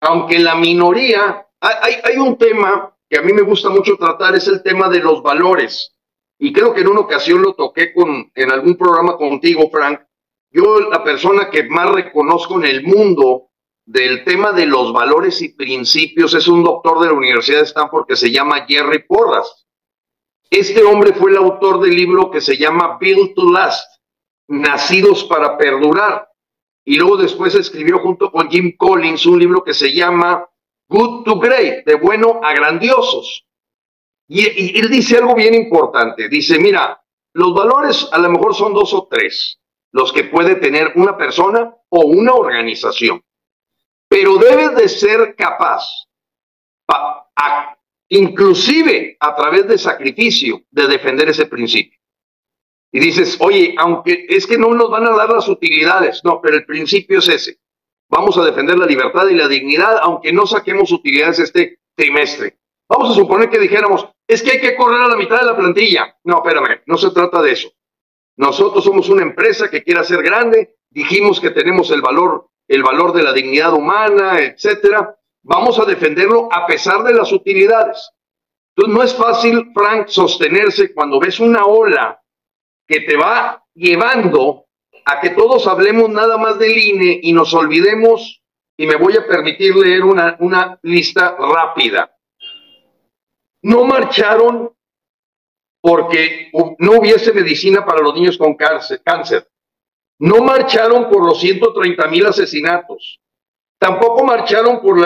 aunque la minoría, hay, hay un tema que a mí me gusta mucho tratar es el tema de los valores. Y creo que en una ocasión lo toqué con, en algún programa contigo, Frank. Yo, la persona que más reconozco en el mundo del tema de los valores y principios es un doctor de la Universidad de Stanford que se llama Jerry Porras. Este hombre fue el autor del libro que se llama Build to Last, Nacidos para Perdurar. Y luego después escribió junto con Jim Collins un libro que se llama Good to Great, de bueno a grandiosos. Y, él dice algo bien importante. Dice, mira, los valores a lo mejor son dos o tres los que puede tener una persona o una organización pero debes de ser capaz, inclusive a través de sacrificio, de defender ese principio. Y dices, oye, aunque es que no nos van a dar las utilidades, no, pero el principio es ese. Vamos a defender la libertad y la dignidad, aunque no saquemos utilidades este trimestre. Vamos a suponer que dijéramos, es que hay que correr a la mitad de la plantilla. No, espérame, no se trata de eso. Nosotros somos una empresa que quiere ser grande, dijimos que tenemos el valor el valor de la dignidad humana, etcétera, vamos a defenderlo a pesar de las utilidades. Entonces no es fácil, Frank, sostenerse cuando ves una ola que te va llevando a que todos hablemos nada más del INE y nos olvidemos, y me voy a permitir leer una, una lista rápida. No marcharon porque no hubiese medicina para los niños con cáncer. No marcharon por los 130 mil asesinatos. Tampoco marcharon por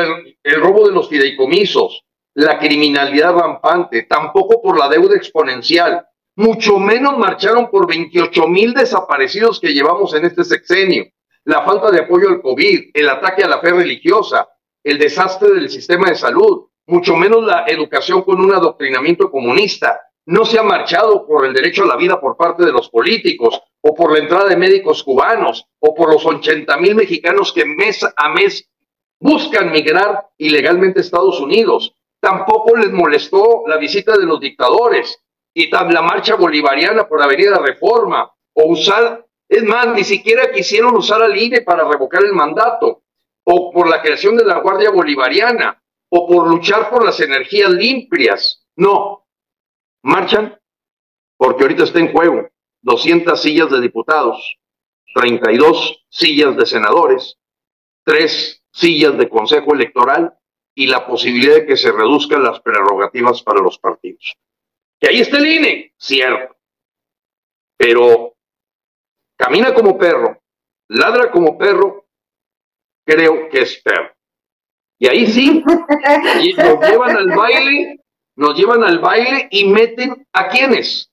el robo de los fideicomisos, la criminalidad rampante, tampoco por la deuda exponencial. Mucho menos marcharon por 28 mil desaparecidos que llevamos en este sexenio, la falta de apoyo al COVID, el ataque a la fe religiosa, el desastre del sistema de salud, mucho menos la educación con un adoctrinamiento comunista, no se ha marchado por el derecho a la vida por parte de los políticos, o por la entrada de médicos cubanos, o por los 80 mil mexicanos que mes a mes buscan migrar ilegalmente a Estados Unidos. Tampoco les molestó la visita de los dictadores y la marcha bolivariana por Avenida Reforma, o usar, es más, ni siquiera quisieron usar al INE para revocar el mandato, o por la creación de la Guardia Bolivariana, o por luchar por las energías limpias. No, marchan porque ahorita está en juego 200 sillas de diputados, 32 sillas de senadores, 3 sillas de consejo electoral y la posibilidad de que se reduzcan las prerrogativas para los partidos. Y ahí está el INE, cierto. Pero camina como perro, ladra como perro, creo que es perro. Y ahí sí, y nos llevan al baile nos llevan al baile y meten a quienes?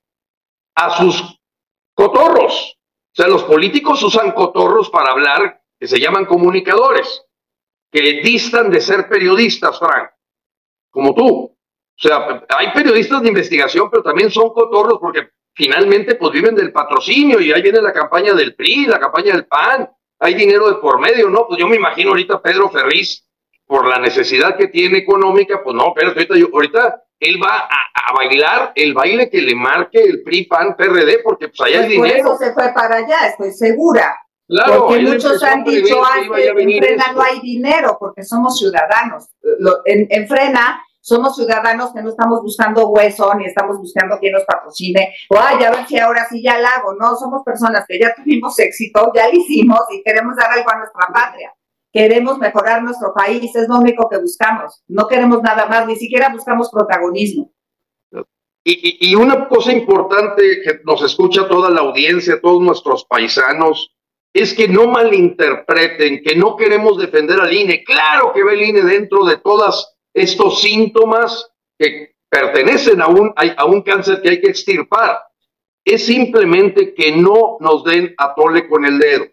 A sus cotorros. O sea, los políticos usan cotorros para hablar, que se llaman comunicadores, que distan de ser periodistas, Frank, como tú. O sea, hay periodistas de investigación, pero también son cotorros porque finalmente pues viven del patrocinio y ahí viene la campaña del PRI, la campaña del PAN, hay dinero de por medio, ¿no? Pues yo me imagino ahorita Pedro Ferriz, por la necesidad que tiene económica, pues no, pero ahorita, yo, ahorita él va a, bailar el baile que le marque el PRI, PAN, PRD, porque pues allá hay dinero. Por eso se fue para allá, estoy segura. Claro, porque muchos han dicho, ay, en Frena no hay dinero, porque somos ciudadanos. en, Frena somos ciudadanos que no estamos buscando hueso, ni estamos buscando quien nos patrocine, o ay, a ver si ahora sí ya la hago. No, somos personas que ya tuvimos éxito, ya lo hicimos y queremos dar algo a nuestra patria queremos mejorar nuestro país, es lo único que buscamos. No queremos nada más, ni siquiera buscamos protagonismo. Y, una cosa importante que nos escucha toda la audiencia, todos nuestros paisanos, es que no malinterpreten, que no queremos defender al INE. Claro que ve el INE dentro de todos estos síntomas que pertenecen a un, a un cáncer que hay que extirpar. Es simplemente que no nos den a tole con el dedo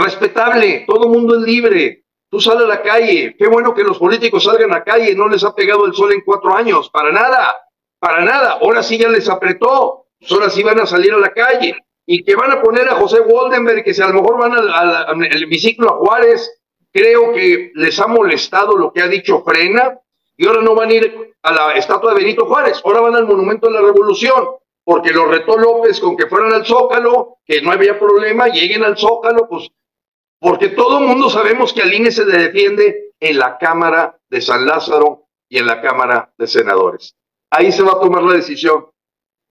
respetable, todo mundo es libre. Tú sales a la calle, qué bueno que los políticos salgan a la calle, no les ha pegado el sol en cuatro años, para nada, para nada. Ahora sí ya les apretó, pues ahora sí van a salir a la calle. Y que van a poner a José Waldenberg, que si a lo mejor van al, hemiciclo a Juárez, creo que les ha molestado lo que ha dicho Frena, y ahora no van a ir a la estatua de Benito Juárez, ahora van al Monumento de la Revolución, porque lo retó López con que fueran al Zócalo, que no había problema, lleguen al Zócalo, pues porque todo el mundo sabemos que al INE se defiende en la Cámara de San Lázaro y en la Cámara de Senadores. Ahí se va a tomar la decisión.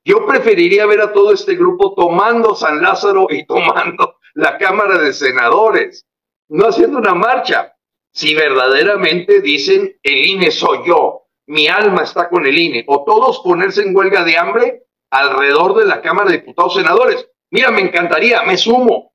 Yo preferiría ver a todo este grupo tomando San Lázaro y tomando la Cámara de Senadores. No haciendo una marcha. Si verdaderamente dicen, el INE soy yo, mi alma está con el INE, o todos ponerse en huelga de hambre alrededor de la Cámara de Diputados Senadores. Mira, me encantaría, me sumo,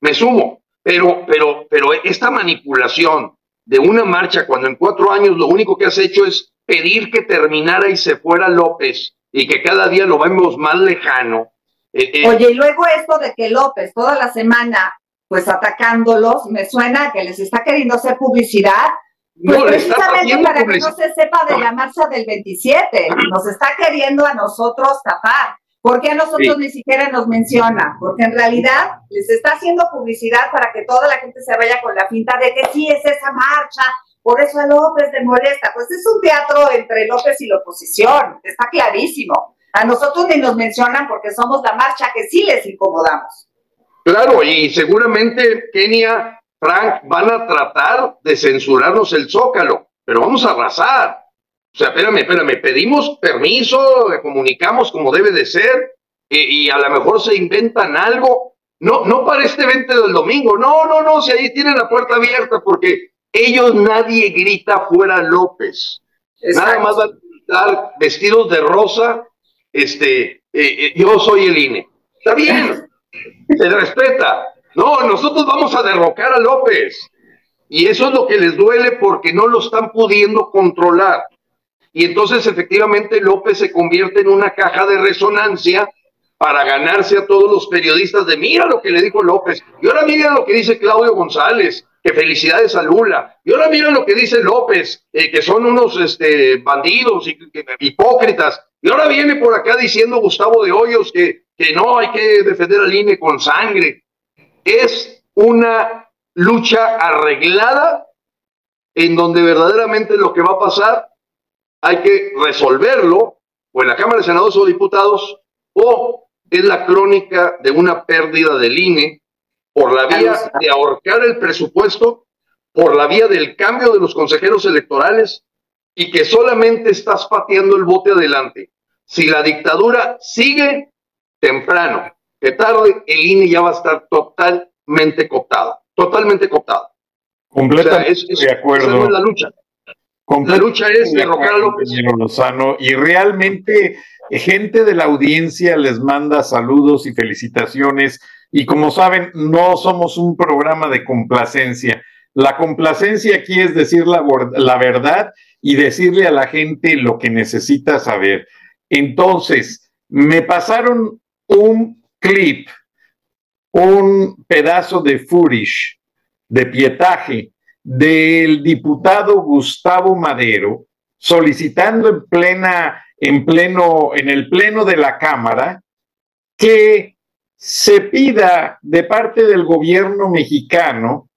me sumo, pero, pero, pero esta manipulación de una marcha cuando en cuatro años lo único que has hecho es pedir que terminara y se fuera López y que cada día lo vemos más lejano. Eh, eh, Oye, y luego esto de que López toda la semana pues atacándolos, me suena que les está queriendo hacer publicidad, pues precisamente para que no se sepa de la marcha del 27, nos está queriendo a nosotros tapar. ¿Por qué a nosotros ni siquiera nos menciona? Porque en realidad les está haciendo publicidad para que toda la gente se vaya con la finta de que sí es esa marcha, por eso a López le molesta. Pues es un teatro entre López y la oposición, está clarísimo. A nosotros ni nos mencionan porque somos la marcha que sí les incomodamos. Claro, y seguramente Kenia, Frank, van a tratar de censurarnos el zócalo, pero vamos a arrasar. O sea, espérame, espérame, pedimos permiso, le comunicamos como debe de ser y, a lo mejor se inventan algo. No, no para este evento del domingo, no, no, no, si ahí tienen la puerta abierta porque ellos nadie grita fuera López. Nada más van a estar vestidos de rosa, este, eh, eh, yo soy el INE. Está bien, *laughs* se respeta. No, nosotros vamos a derrocar a López. Y eso es lo que les duele porque no lo están pudiendo controlar. Y entonces efectivamente López se convierte en una caja de resonancia para ganarse a todos los periodistas de mira lo que le dijo López, y ahora mira lo que dice Claudio González, que felicidades a Lula, y ahora mira lo que dice López, eh, que son unos este, bandidos y hipócritas, y ahora viene por acá diciendo Gustavo de Hoyos que, que no hay que defender al INE con sangre. Es una lucha arreglada en donde verdaderamente lo que va a pasar hay que resolverlo, o en la Cámara de Senadores o Diputados, o es la crónica de una pérdida del INE por la vía de ahorcar el presupuesto, por la vía del cambio de los consejeros electorales y que solamente estás pateando el bote adelante. Si la dictadura sigue temprano, que tarde, el INE ya va a estar totalmente cooptado, totalmente cooptado. Completamente de acuerdo. es la lucha. La lucha es derrocar a López. Lozano, y realmente gente de la audiencia les manda saludos y felicitaciones. Y como saben, no somos un programa de complacencia. La complacencia aquí es decir la, la verdad y decirle a la gente lo que necesita saber. Entonces, me pasaron un clip, un pedazo de furish, de pietaje, del diputado Gustavo Madero solicitando en plena, en pleno, en el pleno de la Cámara que se pida de parte del gobierno mexicano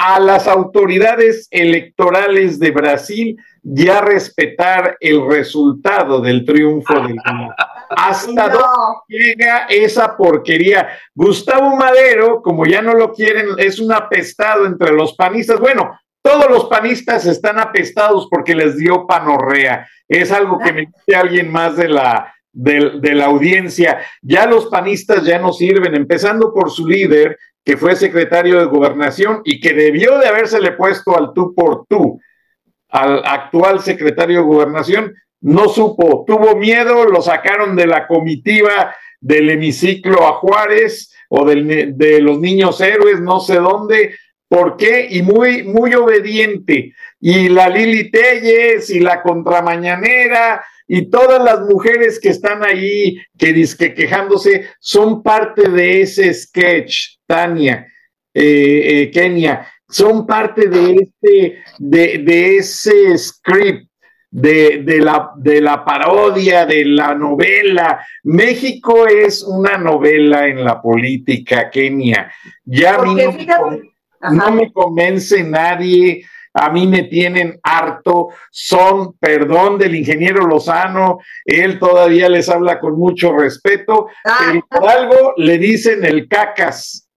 a las autoridades electorales de Brasil ya respetar el resultado del triunfo del *laughs* ¿Hasta dónde llega esa porquería? Gustavo Madero, como ya no lo quieren, es un apestado entre los panistas. Bueno, todos los panistas están apestados porque les dio panorrea. Es algo que me dice alguien más de la, de, de la audiencia. Ya los panistas ya no sirven, empezando por su líder, que fue secretario de gobernación y que debió de habérsele puesto al tú por tú al actual secretario de gobernación, no supo, tuvo miedo, lo sacaron de la comitiva del hemiciclo a Juárez o de los niños héroes, no sé dónde, ¿por qué? Y muy, muy obediente. Y la Lili Telles y la Contramañanera y todas las mujeres que están ahí, que, que quejándose, son parte de ese sketch, Tania, eh, eh, Kenia, son parte de, este, de, de ese script de, de, la, de la parodia, de la novela. México es una novela en la política, Kenia. Ya a mí no, me, convence nadie, a mí me tienen harto, son, perdón del ingeniero Lozano, él todavía les habla con mucho respeto, ah. pero por algo le dicen el cacas.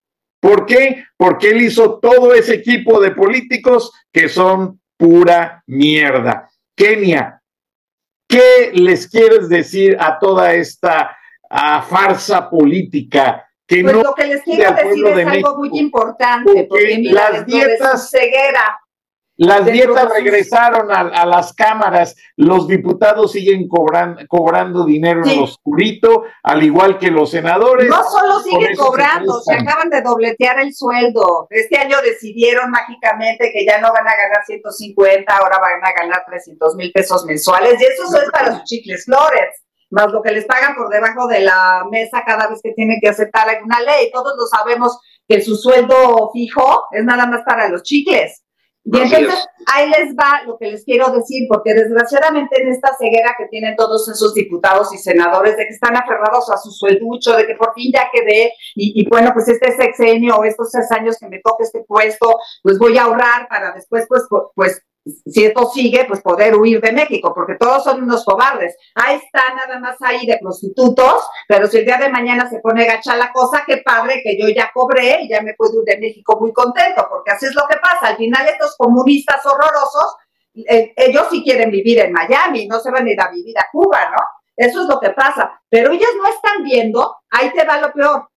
¿Por qué? Porque él hizo todo ese equipo de políticos que son pura mierda. Kenia, ¿qué les quieres decir a toda esta farsa política que pues lo que les quiero decir es algo muy importante, porque, mira, las dietas ceguera. Las dietas regresaron a, las cámaras, los diputados siguen cobrando dinero en lo oscurito, al igual que los senadores. No solo siguen cobrando, se, acaban de dobletear el sueldo. Este año decidieron mágicamente que ya no van a ganar 150, ahora van a ganar 300 mil pesos mensuales, y eso es para sus chicles flores, más lo que les pagan por debajo de la mesa cada vez que tienen que aceptar alguna ley. Todos lo sabemos que su sueldo fijo es nada más para los chicles. Y entonces ahí les va lo que les quiero decir, porque desgraciadamente en esta ceguera que tienen todos esos diputados y senadores de que están aferrados a su suelducho, de que por fin ya quedé, y, y bueno, pues este sexenio o estos seis años que me toque este puesto, pues voy a ahorrar para después, pues, pues si esto sigue, pues poder huir de México, porque todos son unos cobardes. Ahí está nada más ahí de prostitutos, pero si el día de mañana se pone gacha la cosa, qué padre que yo ya cobré y ya me puedo ir de México muy contento, porque así es lo que pasa. Al final estos comunistas horrorosos, eh, ellos sí quieren vivir en Miami, no se van a ir a vivir a Cuba, ¿no? Eso es lo que pasa. Pero ellos no están viendo, ahí te va lo peor,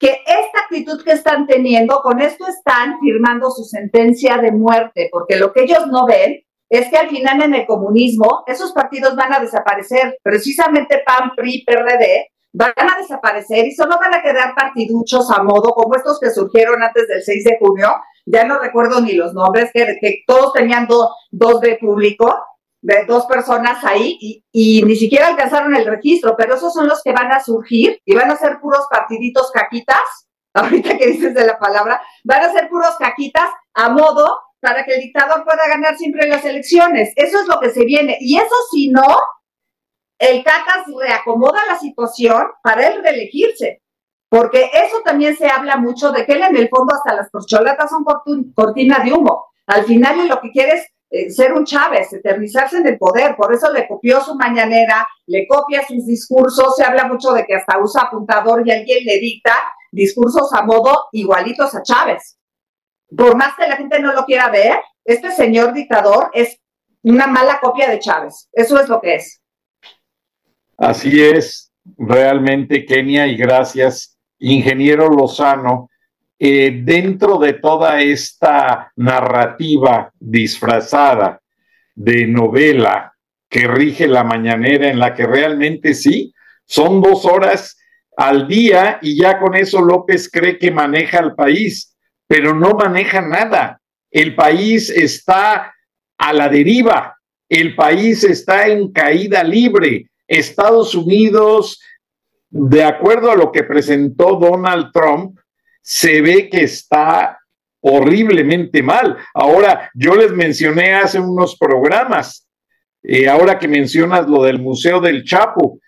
que esta actitud que están teniendo, con esto están firmando su sentencia de muerte, porque lo que ellos no ven es que al final en el comunismo esos partidos van a desaparecer, precisamente PAN, PRI, PRD, van a desaparecer y solo van a quedar partiduchos a modo como estos que surgieron antes del 6 de junio, ya no recuerdo ni los nombres, que, que todos tenían dos de público, de dos personas ahí y, ni siquiera alcanzaron el registro, pero esos son los que van a surgir y van a ser puros partiditos caquitas, *laughs* ahorita que dices de la palabra, van a ser puros caquitas a modo para que el dictador pueda ganar siempre las elecciones. Eso es lo que se viene. Y eso si no, el CACAS reacomoda la situación para él reelegirse. Porque eso también se habla mucho de que él en el fondo hasta las corcholatas son cortina de humo. Al final lo que quiere es eh, ser un Chávez, eternizarse en el poder, por eso le copió su mañanera, le copia sus discursos, se habla mucho de que hasta usa apuntador y alguien le dicta discursos a modo igualitos a Chávez. Por más que la gente no lo quiera ver, este señor dictador es una mala copia de Chávez, eso es lo que es. Así es, realmente Kenia, y gracias, ingeniero Lozano eh, dentro de toda esta narrativa disfrazada de novela que rige la mañanera, en la que realmente sí, son dos horas al día y ya con eso López cree que maneja al país, pero no maneja nada. El país está a la deriva, el país está en caída libre. Estados Unidos, de acuerdo a lo que presentó Donald Trump, se ve que está horriblemente mal. Ahora, yo les mencioné hace unos programas, eh, ahora que mencionas lo del Museo del Chapo,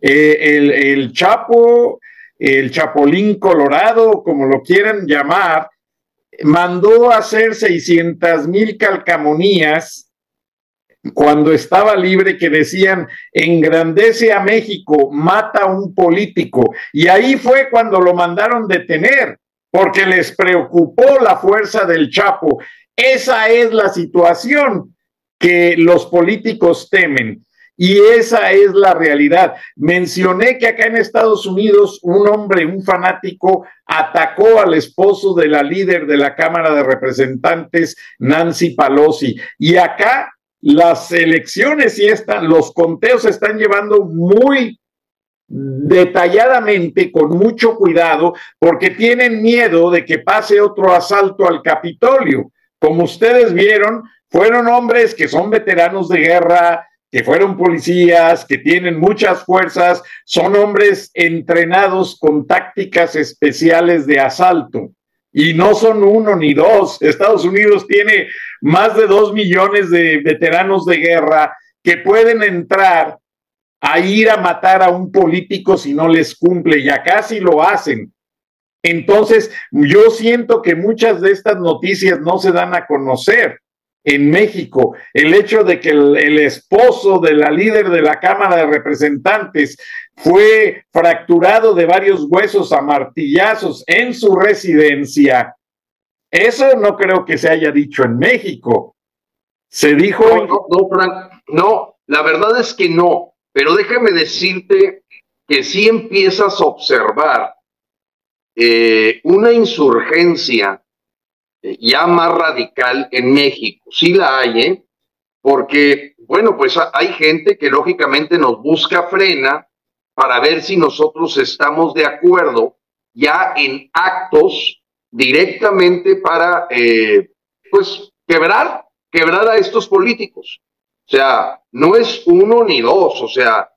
eh, el, Chapo, el Chapolín Colorado, como lo quieran llamar, mandó a hacer 600 mil calcamonías cuando estaba libre que decían engrandece a México, mata a un político. Y ahí fue cuando lo mandaron detener, porque les preocupó la fuerza del Chapo. Esa es la situación que los políticos temen. Y esa es la realidad. Mencioné que acá en Estados Unidos un hombre, un fanático, atacó al esposo de la líder de la Cámara de Representantes, Nancy Pelosi. Y acá las elecciones y están, los conteos se están llevando muy detalladamente, con mucho cuidado, porque tienen miedo de que pase otro asalto al Capitolio. Como ustedes vieron, fueron hombres que son veteranos de guerra, que fueron policías, que tienen muchas fuerzas, son hombres entrenados con tácticas especiales de asalto y no son uno ni dos. Estados Unidos tiene más de dos millones de veteranos de guerra que pueden entrar a ir a matar a un político si no les cumple, y acá sí lo hacen. Entonces, yo siento que muchas de estas noticias no se dan a conocer en México, el hecho de que el, esposo de la líder de la Cámara de Representantes fue fracturado de varios huesos a martillazos en su residencia, eso no creo que se haya dicho en México. Se dijo... No, no, Frank, no, la verdad es que no, pero déjame decirte que si empiezas a observar eh, una insurgencia eh, ya más radical en México. Sí la hay, ¿eh? Porque, bueno, pues hay gente que lógicamente nos busca frena para ver si nosotros estamos de acuerdo ya en actos directamente para, eh, pues, quebrar, quebrar a estos políticos. O sea, no es uno ni dos, o sea,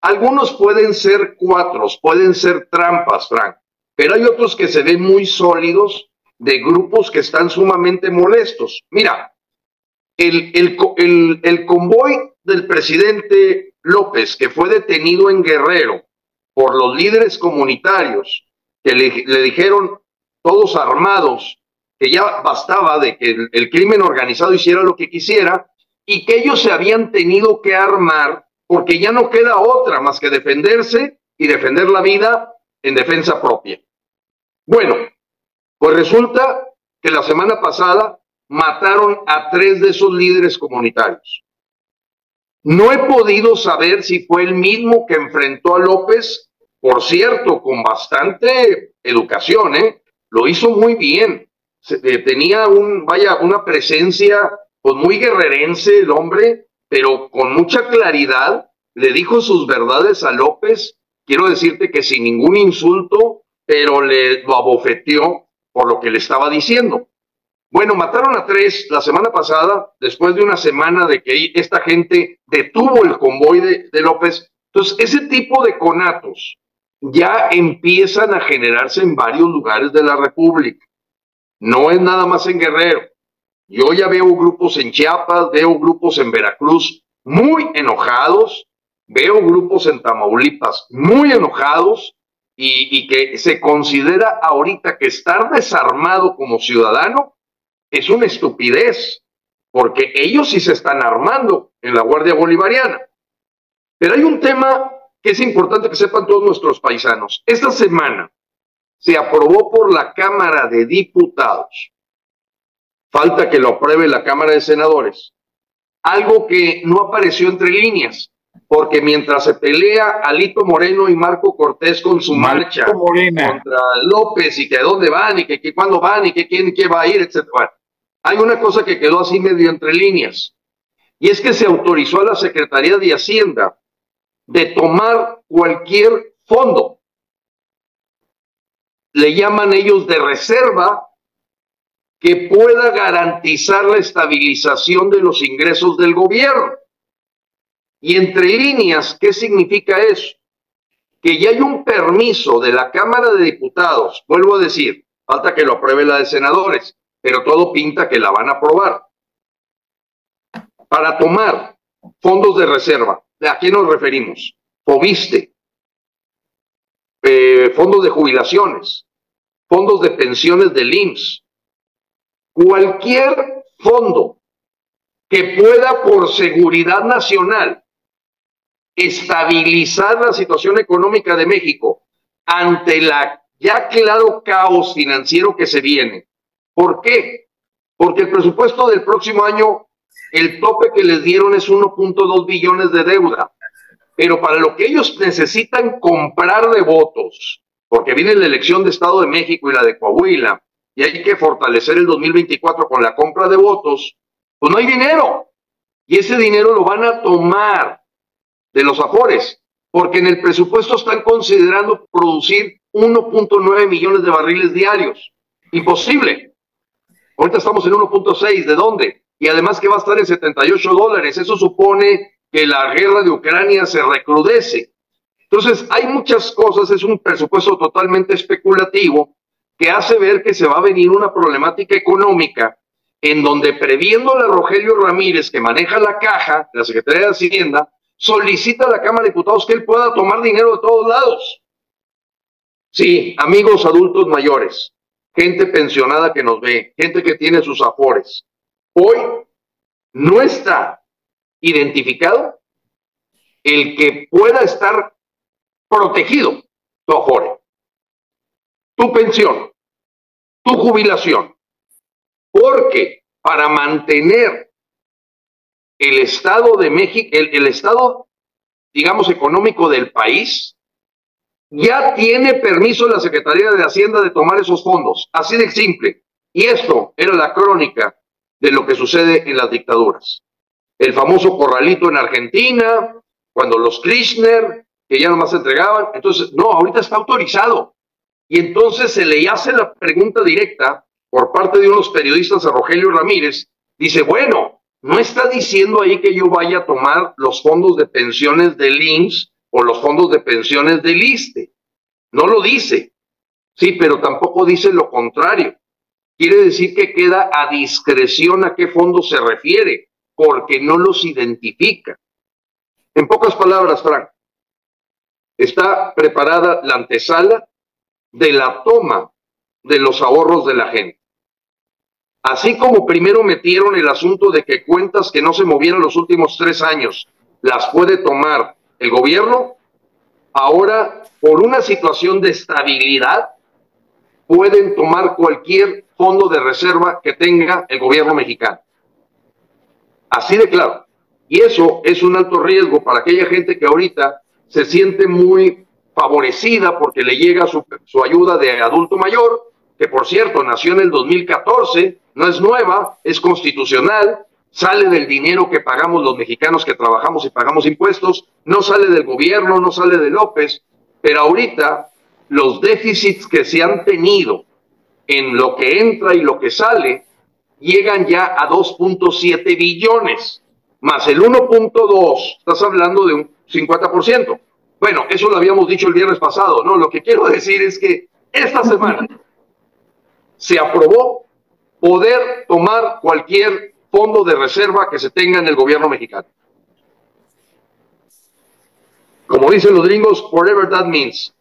algunos pueden ser cuatros, pueden ser trampas, Frank, pero hay otros que se ven muy sólidos de grupos que están sumamente molestos. Mira, el, el, el, convoy del presidente López, que fue detenido en Guerrero por los líderes comunitarios, que le, le dijeron todos armados que ya bastaba de que el, crimen organizado hiciera lo que quisiera y que ellos se habían tenido que armar porque ya no queda otra más que defenderse y defender la vida en defensa propia. Bueno, pues resulta que la semana pasada mataron a tres de esos líderes comunitarios. No he podido saber si fue el mismo que enfrentó a López, por cierto, con bastante educación, ¿eh? Lo hizo muy bien. Eh, tenía un, vaya, una presencia, pues muy guerrerense el hombre, pero con mucha claridad le dijo sus verdades a López. Quiero decirte que sin ningún insulto, pero le lo abofeteó por lo que le estaba diciendo. Bueno, mataron a tres la semana pasada, después de una semana de que esta gente detuvo el convoy de, de López. Entonces, ese tipo de conatos ya empiezan a generarse en varios lugares de la República. No es nada más en Guerrero. Yo ya veo grupos en Chiapas, veo grupos en Veracruz muy enojados, veo grupos en Tamaulipas muy enojados y, que se considera ahorita que estar desarmado como ciudadano es una estupidez, porque ellos sí se están armando en la Guardia Bolivariana. Pero hay un tema que es importante que sepan todos nuestros paisanos. Esta semana se aprobó por la Cámara de Diputados, falta que lo apruebe la Cámara de Senadores, algo que no apareció entre líneas, porque mientras se pelea Alito Moreno y Marco Cortés con su marcha contra López y que dónde van y que, que cuándo van y que quién qué va a ir, etcétera. Hay una cosa que quedó así medio entre líneas y es que se autorizó a la Secretaría de Hacienda de tomar cualquier fondo. Le llaman ellos de reserva que pueda garantizar la estabilización de los ingresos del gobierno. Y entre líneas, ¿qué significa eso? Que ya hay un permiso de la Cámara de Diputados, vuelvo a decir, falta que lo apruebe la de senadores, pero todo pinta que la van a aprobar, para tomar fondos de reserva. ¿A qué nos referimos? FOBISTE, eh, fondos de jubilaciones, fondos de pensiones del IMSS, cualquier fondo que pueda por seguridad nacional estabilizar la situación económica de México ante la ya claro caos financiero que se viene. ¿Por qué? Porque el presupuesto del próximo año, el tope que les dieron es 1.2 billones de deuda. Pero para lo que ellos necesitan comprar de votos, porque viene la elección de Estado de México y la de Coahuila, y hay que fortalecer el 2024 con la compra de votos, pues no hay dinero. Y ese dinero lo van a tomar de los afores, porque en el presupuesto están considerando producir 1.9 millones de barriles diarios. Imposible. Ahorita estamos en 1.6, ¿de dónde? Y además que va a estar en 78 dólares. Eso supone que la guerra de Ucrania se recrudece. Entonces, hay muchas cosas, es un presupuesto totalmente especulativo que hace ver que se va a venir una problemática económica en donde previendo a Rogelio Ramírez, que maneja la caja, la Secretaría de Hacienda, solicita a la Cámara de Diputados que él pueda tomar dinero de todos lados. Sí, amigos adultos mayores, gente pensionada que nos ve, gente que tiene sus afores. Hoy no está identificado el que pueda estar protegido tu afore, tu pensión, tu jubilación. Porque para mantener el Estado de México, el, Estado, digamos, económico del país, ya tiene permiso la Secretaría de Hacienda de tomar esos fondos. Así de simple. Y esto era la crónica de lo que sucede en las dictaduras. El famoso corralito en Argentina, cuando los Kirchner, que ya nomás entregaban, entonces, no, ahorita está autorizado. Y entonces se le hace la pregunta directa por parte de unos periodistas a Rogelio Ramírez, dice, bueno, no está diciendo ahí que yo vaya a tomar los fondos de pensiones del IMSS o los fondos de pensiones del ISTE. No lo dice. Sí, pero tampoco dice lo contrario. Quiere decir que queda a discreción a qué fondo se refiere, porque no los identifica. En pocas palabras, Frank, está preparada la antesala de la toma de los ahorros de la gente. Así como primero metieron el asunto de que cuentas que no se movieron los últimos tres años las puede tomar el gobierno, ahora por una situación de estabilidad pueden tomar cualquier fondo de reserva que tenga el gobierno mexicano. Así de claro. Y eso es un alto riesgo para aquella gente que ahorita se siente muy favorecida porque le llega su, su ayuda de adulto mayor, que por cierto nació en el 2014, no es nueva, es constitucional, sale del dinero que pagamos los mexicanos que trabajamos y pagamos impuestos, no sale del gobierno, no sale de López, pero ahorita los déficits que se han tenido en lo que entra y lo que sale llegan ya a 2.7 billones, más el 1.2, estás hablando de un 50%. Bueno, eso lo habíamos dicho el viernes pasado, ¿no? Lo que quiero *laughs* decir es que esta semana se aprobó poder tomar cualquier fondo de reserva que se tenga en el gobierno mexicano. Como dicen los gringos, whatever that means.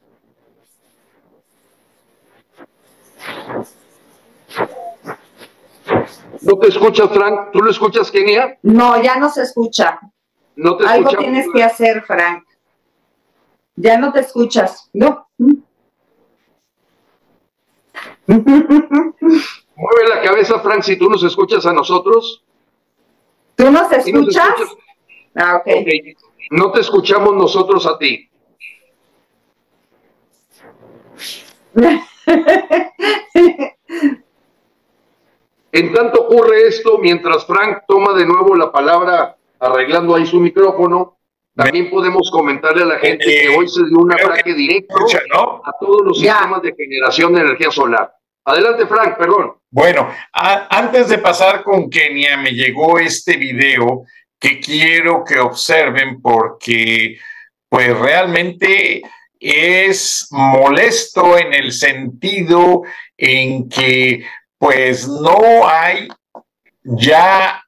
¿No te escuchas, Frank? ¿Tú lo escuchas, Kenia? No, ya no se escucha. No te Algo tienes que hacer, Frank. Ya no te escuchas. No. Mueve la cabeza, Frank, si tú nos escuchas a nosotros. ¿Tú nos escuchas? Ah, ok. No te escuchamos nosotros a ti. *laughs* en tanto ocurre esto, mientras Frank toma de nuevo la palabra arreglando ahí su micrófono, también podemos comentarle a la gente que hoy se dio un ataque directo a todos los sistemas de generación de energía solar. Adelante, Frank, perdón. Bueno, antes de pasar con Kenia, me llegó este video que quiero que observen porque pues realmente es molesto en el sentido en que pues no hay ya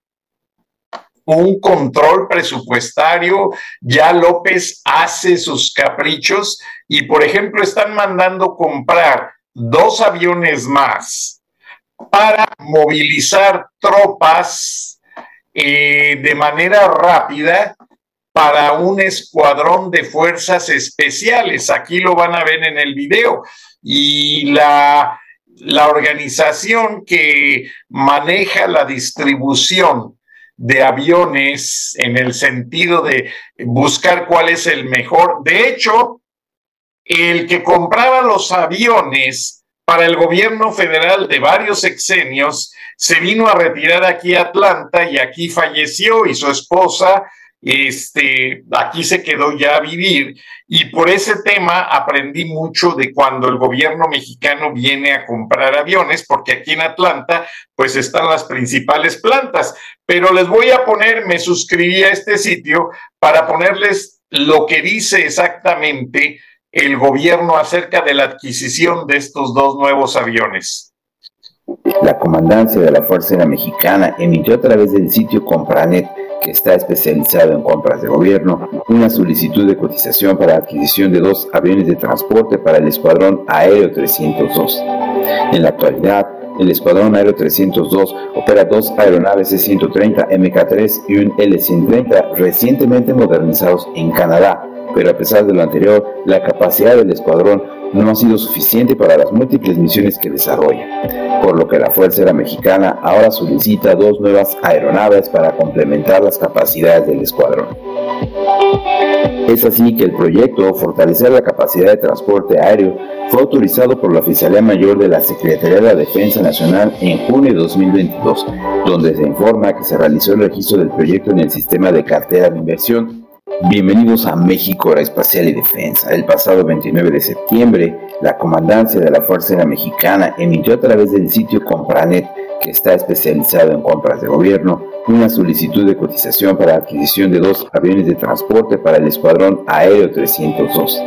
un control presupuestario, ya López hace sus caprichos y por ejemplo están mandando comprar dos aviones más para movilizar tropas eh, de manera rápida para un escuadrón de fuerzas especiales. Aquí lo van a ver en el video. Y la, la organización que maneja la distribución de aviones en el sentido de buscar cuál es el mejor. De hecho, el que compraba los aviones para el gobierno federal de varios exenios se vino a retirar aquí a Atlanta y aquí falleció y su esposa este, aquí se quedó ya a vivir y por ese tema aprendí mucho de cuando el gobierno mexicano viene a comprar aviones, porque aquí en Atlanta pues están las principales plantas, pero les voy a poner, me suscribí a este sitio para ponerles lo que dice exactamente el gobierno acerca de la adquisición de estos dos nuevos aviones. La comandancia de la Fuerza Aérea Mexicana emitió a través del sitio Compranet, que está especializado en compras de gobierno, una solicitud de cotización para la adquisición de dos aviones de transporte para el Escuadrón Aéreo 302. En la actualidad, el Escuadrón Aéreo 302 opera dos aeronaves C-130 MK3 y un L-130 recientemente modernizados en Canadá, pero a pesar de lo anterior, la capacidad del escuadrón no ha sido suficiente para las múltiples misiones que desarrolla, por lo que la Fuerza Aérea Mexicana ahora solicita dos nuevas aeronaves para complementar las capacidades del escuadrón. Es así que el proyecto Fortalecer la capacidad de transporte aéreo fue autorizado por la Oficialía Mayor de la Secretaría de la Defensa Nacional en junio de 2022, donde se informa que se realizó el registro del proyecto en el sistema de cartera de inversión. Bienvenidos a México Aeroespacial y Defensa. El pasado 29 de septiembre, la Comandancia de la Fuerza Aérea Mexicana emitió a través del sitio Compranet, que está especializado en compras de gobierno, una solicitud de cotización para la adquisición de dos aviones de transporte para el Escuadrón Aéreo 302.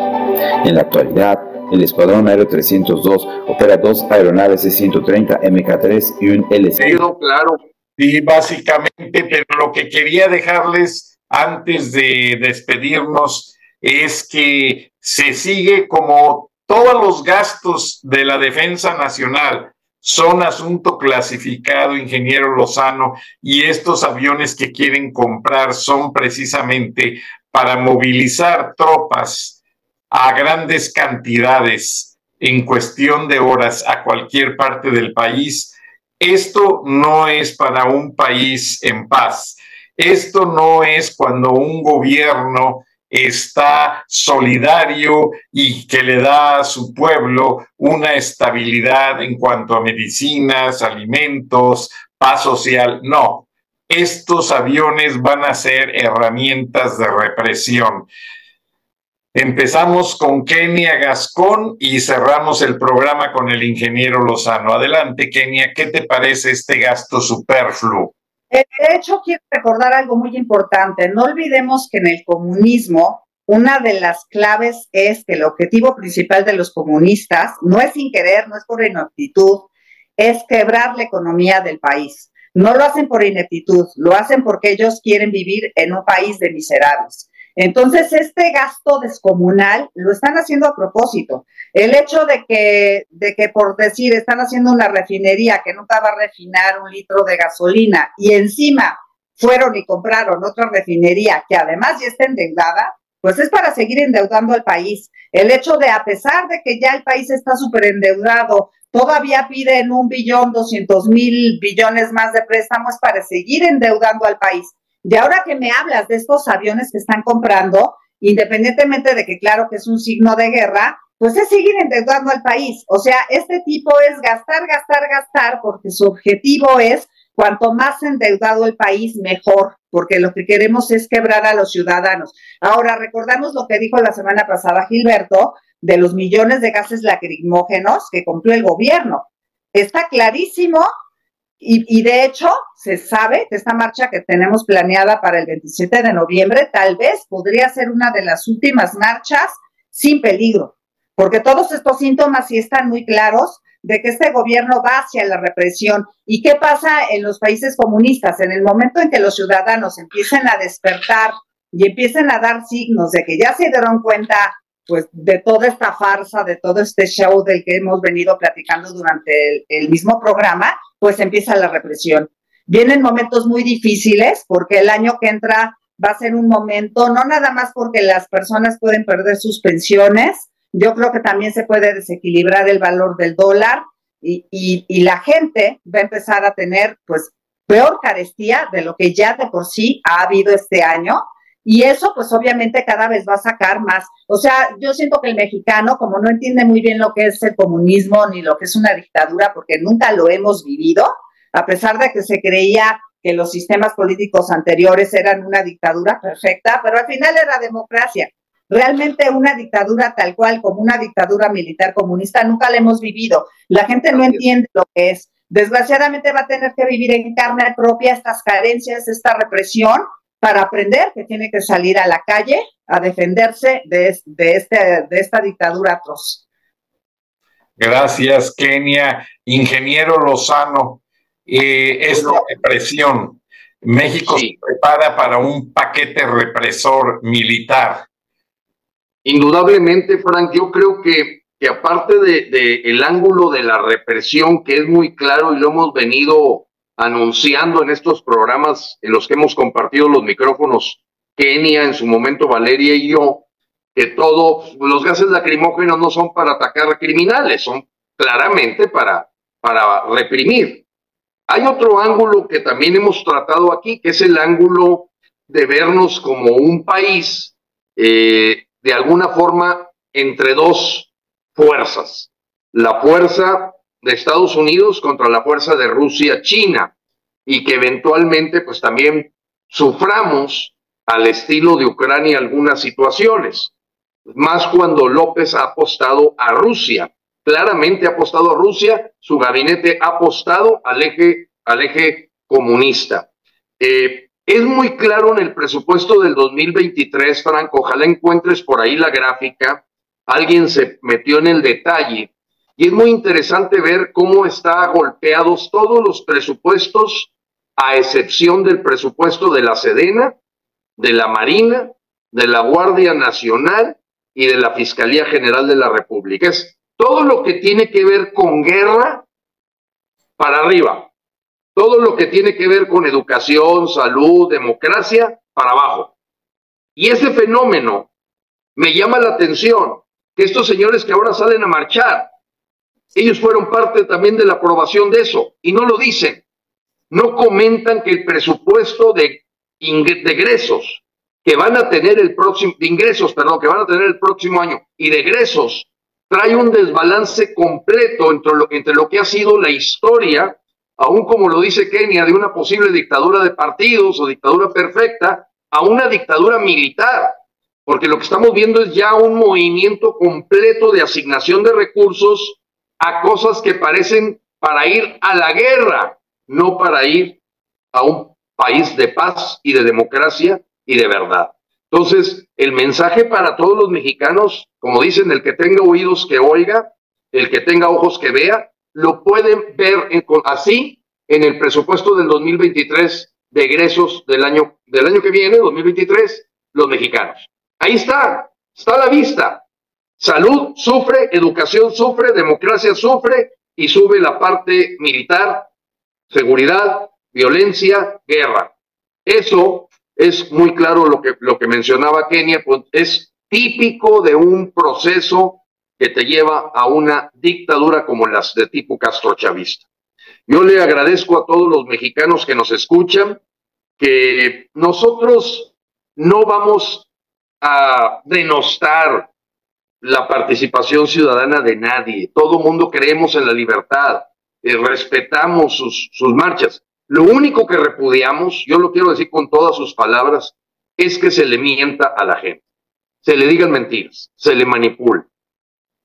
En la actualidad, el Escuadrón Aéreo 302 opera dos aeronaves C-130 MK3 y un LC. claro. Sí, básicamente, pero lo que quería dejarles antes de despedirnos es que se sigue como todos los gastos de la defensa nacional son asunto clasificado, ingeniero Lozano, y estos aviones que quieren comprar son precisamente para movilizar tropas a grandes cantidades en cuestión de horas a cualquier parte del país. Esto no es para un país en paz. Esto no es cuando un gobierno está solidario y que le da a su pueblo una estabilidad en cuanto a medicinas, alimentos, paz social. No, estos aviones van a ser herramientas de represión. Empezamos con Kenia Gascón y cerramos el programa con el ingeniero Lozano. Adelante, Kenia, ¿qué te parece este gasto superfluo? De hecho, quiero recordar algo muy importante. No olvidemos que en el comunismo, una de las claves es que el objetivo principal de los comunistas no es sin querer, no es por ineptitud, es quebrar la economía del país. No lo hacen por ineptitud, lo hacen porque ellos quieren vivir en un país de miserables. Entonces, este gasto descomunal lo están haciendo a propósito. El hecho de que, de que, por decir, están haciendo una refinería que nunca va a refinar un litro de gasolina y encima fueron y compraron otra refinería que además ya está endeudada, pues es para seguir endeudando al país. El hecho de, a pesar de que ya el país está súper endeudado, todavía piden un billón, doscientos mil billones más de préstamos para seguir endeudando al país. De ahora que me hablas de estos aviones que están comprando, independientemente de que claro que es un signo de guerra, pues es seguir endeudando al país. O sea, este tipo es gastar, gastar, gastar, porque su objetivo es cuanto más endeudado el país, mejor, porque lo que queremos es quebrar a los ciudadanos. Ahora, recordamos lo que dijo la semana pasada Gilberto de los millones de gases lacrimógenos que compró el gobierno. Está clarísimo y, de hecho, se sabe que esta marcha que tenemos planeada para el 27 de noviembre tal vez podría ser una de las últimas marchas sin peligro, porque todos estos síntomas sí están muy claros de que este gobierno va hacia la represión. ¿Y qué pasa en los países comunistas? En el momento en que los ciudadanos empiecen a despertar y empiecen a dar signos de que ya se dieron cuenta pues de toda esta farsa, de todo este show del que hemos venido platicando durante el, mismo programa, pues empieza la represión. Vienen momentos muy difíciles porque el año que entra va a ser un momento, no nada más porque las personas pueden perder sus pensiones, yo creo que también se puede desequilibrar el valor del dólar y, y la gente va a empezar a tener pues peor carestía de lo que ya de por sí ha habido este año y eso, pues obviamente cada vez va a sacar más. O sea, yo siento que el mexicano, como no entiende muy bien lo que es el comunismo ni lo que es una dictadura, porque nunca lo hemos vivido, a pesar de que se creía que los sistemas políticos anteriores eran una dictadura perfecta, pero al final era democracia. Realmente una dictadura tal cual como una dictadura militar comunista nunca la hemos vivido. La gente no entiende lo que es. Desgraciadamente va a tener que vivir en carne propia estas carencias, esta represión, para aprender que tiene que salir a la calle a defenderse de, de, este, de esta dictadura atroz. Gracias, Kenia. Ingeniero Lozano, eh, esta represión, México se prepara para un paquete represor militar. Indudablemente, Frank, yo creo que, que aparte del de, el ángulo de la represión, que es muy claro y lo hemos venido anunciando en estos programas en los que hemos compartido los micrófonos, Kenia, en su momento Valeria y yo, que todos los gases lacrimógenos no son para atacar criminales, son claramente para, para reprimir. Hay otro ángulo que también hemos tratado aquí, que es el ángulo de vernos como un país eh, de alguna forma entre dos fuerzas. La fuerza de Estados Unidos contra la fuerza de Rusia-China y que eventualmente pues también suframos al estilo de Ucrania algunas situaciones, más cuando López ha apostado a Rusia, claramente ha apostado a Rusia, su gabinete ha apostado al eje, al eje comunista. Eh, es muy claro en el presupuesto del 2023, Franco, ojalá encuentres por ahí la gráfica, alguien se metió en el detalle, y es muy interesante ver cómo están golpeados todos los presupuestos, a excepción del presupuesto de la Sedena, de la Marina, de la Guardia Nacional y de la Fiscalía General de la República. Es todo lo que tiene que ver con guerra para arriba, todo lo que tiene que ver con educación, salud, democracia, para abajo. Y ese fenómeno me llama la atención, que estos señores que ahora salen a marchar, ellos fueron parte también de la aprobación de eso, y no lo dicen. No comentan que el presupuesto de de que van a tener el próximo, de ingresos, perdón, que van a tener el próximo año y de egresos, trae un desbalance completo entre lo, entre lo que ha sido la historia, aún como lo dice Kenia, de una posible dictadura de partidos o dictadura perfecta, a una dictadura militar, porque lo que estamos viendo es ya un movimiento completo de asignación de recursos a cosas que parecen para ir a la guerra, no para ir a un país de paz y de democracia y de verdad. Entonces, el mensaje para todos los mexicanos, como dicen, el que tenga oídos que oiga, el que tenga ojos que vea, lo pueden ver así en el presupuesto del 2023 de egresos del año, del año que viene, 2023, los mexicanos. Ahí está, está a la vista. Salud sufre, educación sufre, democracia sufre y sube la parte militar, seguridad, violencia, guerra. Eso es muy claro lo que, lo que mencionaba Kenia, pues es típico de un proceso que te lleva a una dictadura como las de tipo Castro Chavista. Yo le agradezco a todos los mexicanos que nos escuchan que nosotros no vamos a denostar la participación ciudadana de nadie. Todo mundo creemos en la libertad, y respetamos sus, marchas. Lo único que repudiamos, yo lo quiero decir con todas sus palabras, es que se le mienta a la gente, se le digan mentiras, se le manipula.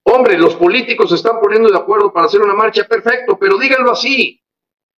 Hombre, los políticos se están poniendo de acuerdo para hacer una marcha, perfecto, pero díganlo así.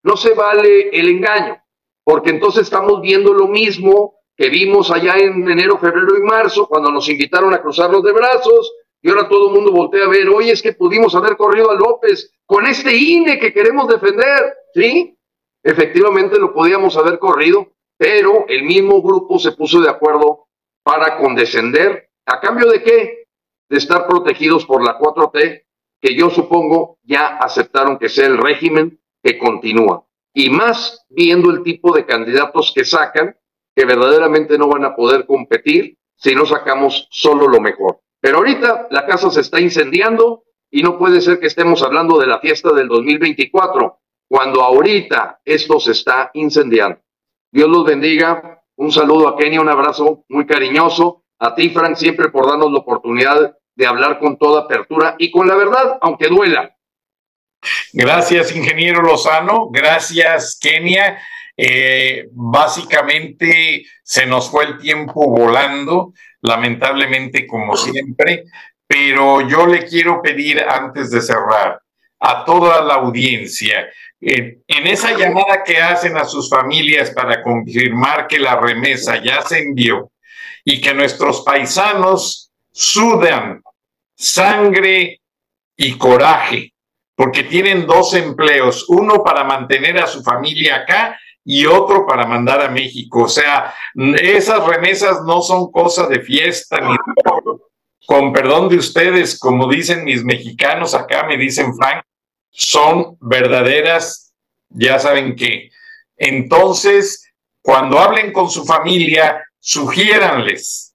No se vale el engaño, porque entonces estamos viendo lo mismo que vimos allá en enero, febrero y marzo, cuando nos invitaron a cruzarlos de brazos, y ahora todo el mundo voltea a ver, oye, es que pudimos haber corrido a López con este INE que queremos defender, ¿sí? Efectivamente lo podíamos haber corrido, pero el mismo grupo se puso de acuerdo para condescender. ¿A cambio de qué? De estar protegidos por la 4T, que yo supongo ya aceptaron que sea el régimen que continúa. Y más viendo el tipo de candidatos que sacan, que verdaderamente no van a poder competir si no sacamos solo lo mejor. Pero ahorita la casa se está incendiando y no puede ser que estemos hablando de la fiesta del 2024 cuando ahorita esto se está incendiando. Dios los bendiga. Un saludo a Kenia, un abrazo muy cariñoso. A ti, Frank, siempre por darnos la oportunidad de hablar con toda apertura y con la verdad, aunque duela. Gracias, ingeniero Lozano. Gracias, Kenia. Eh, básicamente se nos fue el tiempo volando, lamentablemente como siempre, pero yo le quiero pedir antes de cerrar a toda la audiencia en esa llamada que hacen a sus familias para confirmar que la remesa ya se envió y que nuestros paisanos sudan sangre y coraje, porque tienen dos empleos, uno para mantener a su familia acá y otro para mandar a México. O sea, esas remesas no son cosa de fiesta ni con perdón de ustedes, como dicen mis mexicanos acá, me dicen Frank, son verdaderas, ya saben que. Entonces, cuando hablen con su familia, sugiéranles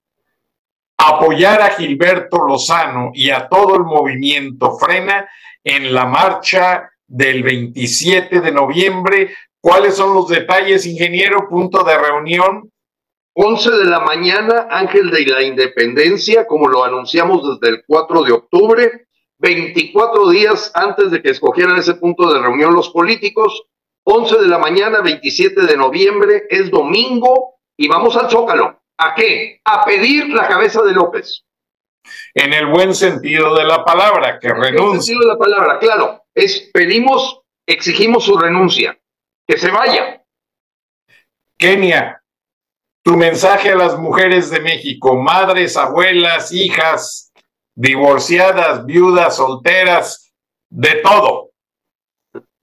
apoyar a Gilberto Lozano y a todo el movimiento Frena en la marcha del 27 de noviembre. ¿Cuáles son los detalles, ingeniero? Punto de reunión. 11 de la mañana, Ángel de la Independencia, como lo anunciamos desde el 4 de octubre, 24 días antes de que escogieran ese punto de reunión los políticos, 11 de la mañana, 27 de noviembre, es domingo, y vamos al Zócalo. ¿A qué? A pedir la cabeza de López. En el buen sentido de la palabra, que renuncie. En el buen sentido de la palabra, claro. Es pedimos, exigimos su renuncia, que se vaya. Kenia, tu mensaje a las mujeres de México, madres, abuelas, hijas, divorciadas, viudas, solteras, de todo.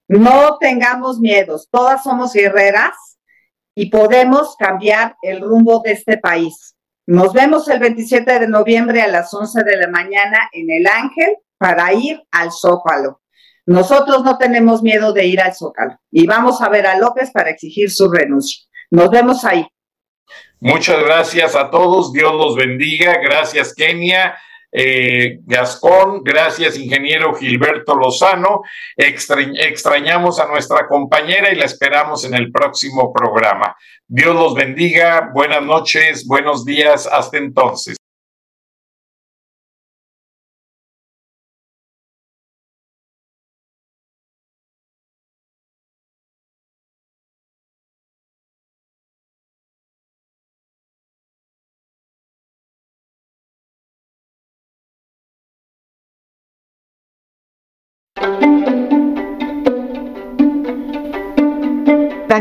No tengamos miedos, todas somos guerreras y podemos cambiar el rumbo de este país. Nos vemos el 27 de noviembre a las 11 de la mañana en el Ángel para ir al Zócalo. Nosotros no tenemos miedo de ir al Zócalo y vamos a ver a López para exigir su renuncia. Nos vemos ahí. Muchas gracias a todos, Dios los bendiga, gracias Kenia. Eh, Gascón, gracias ingeniero Gilberto Lozano. extrañamos a nuestra compañera y la esperamos en el próximo programa. Dios los bendiga, buenas noches, buenos días, hasta entonces.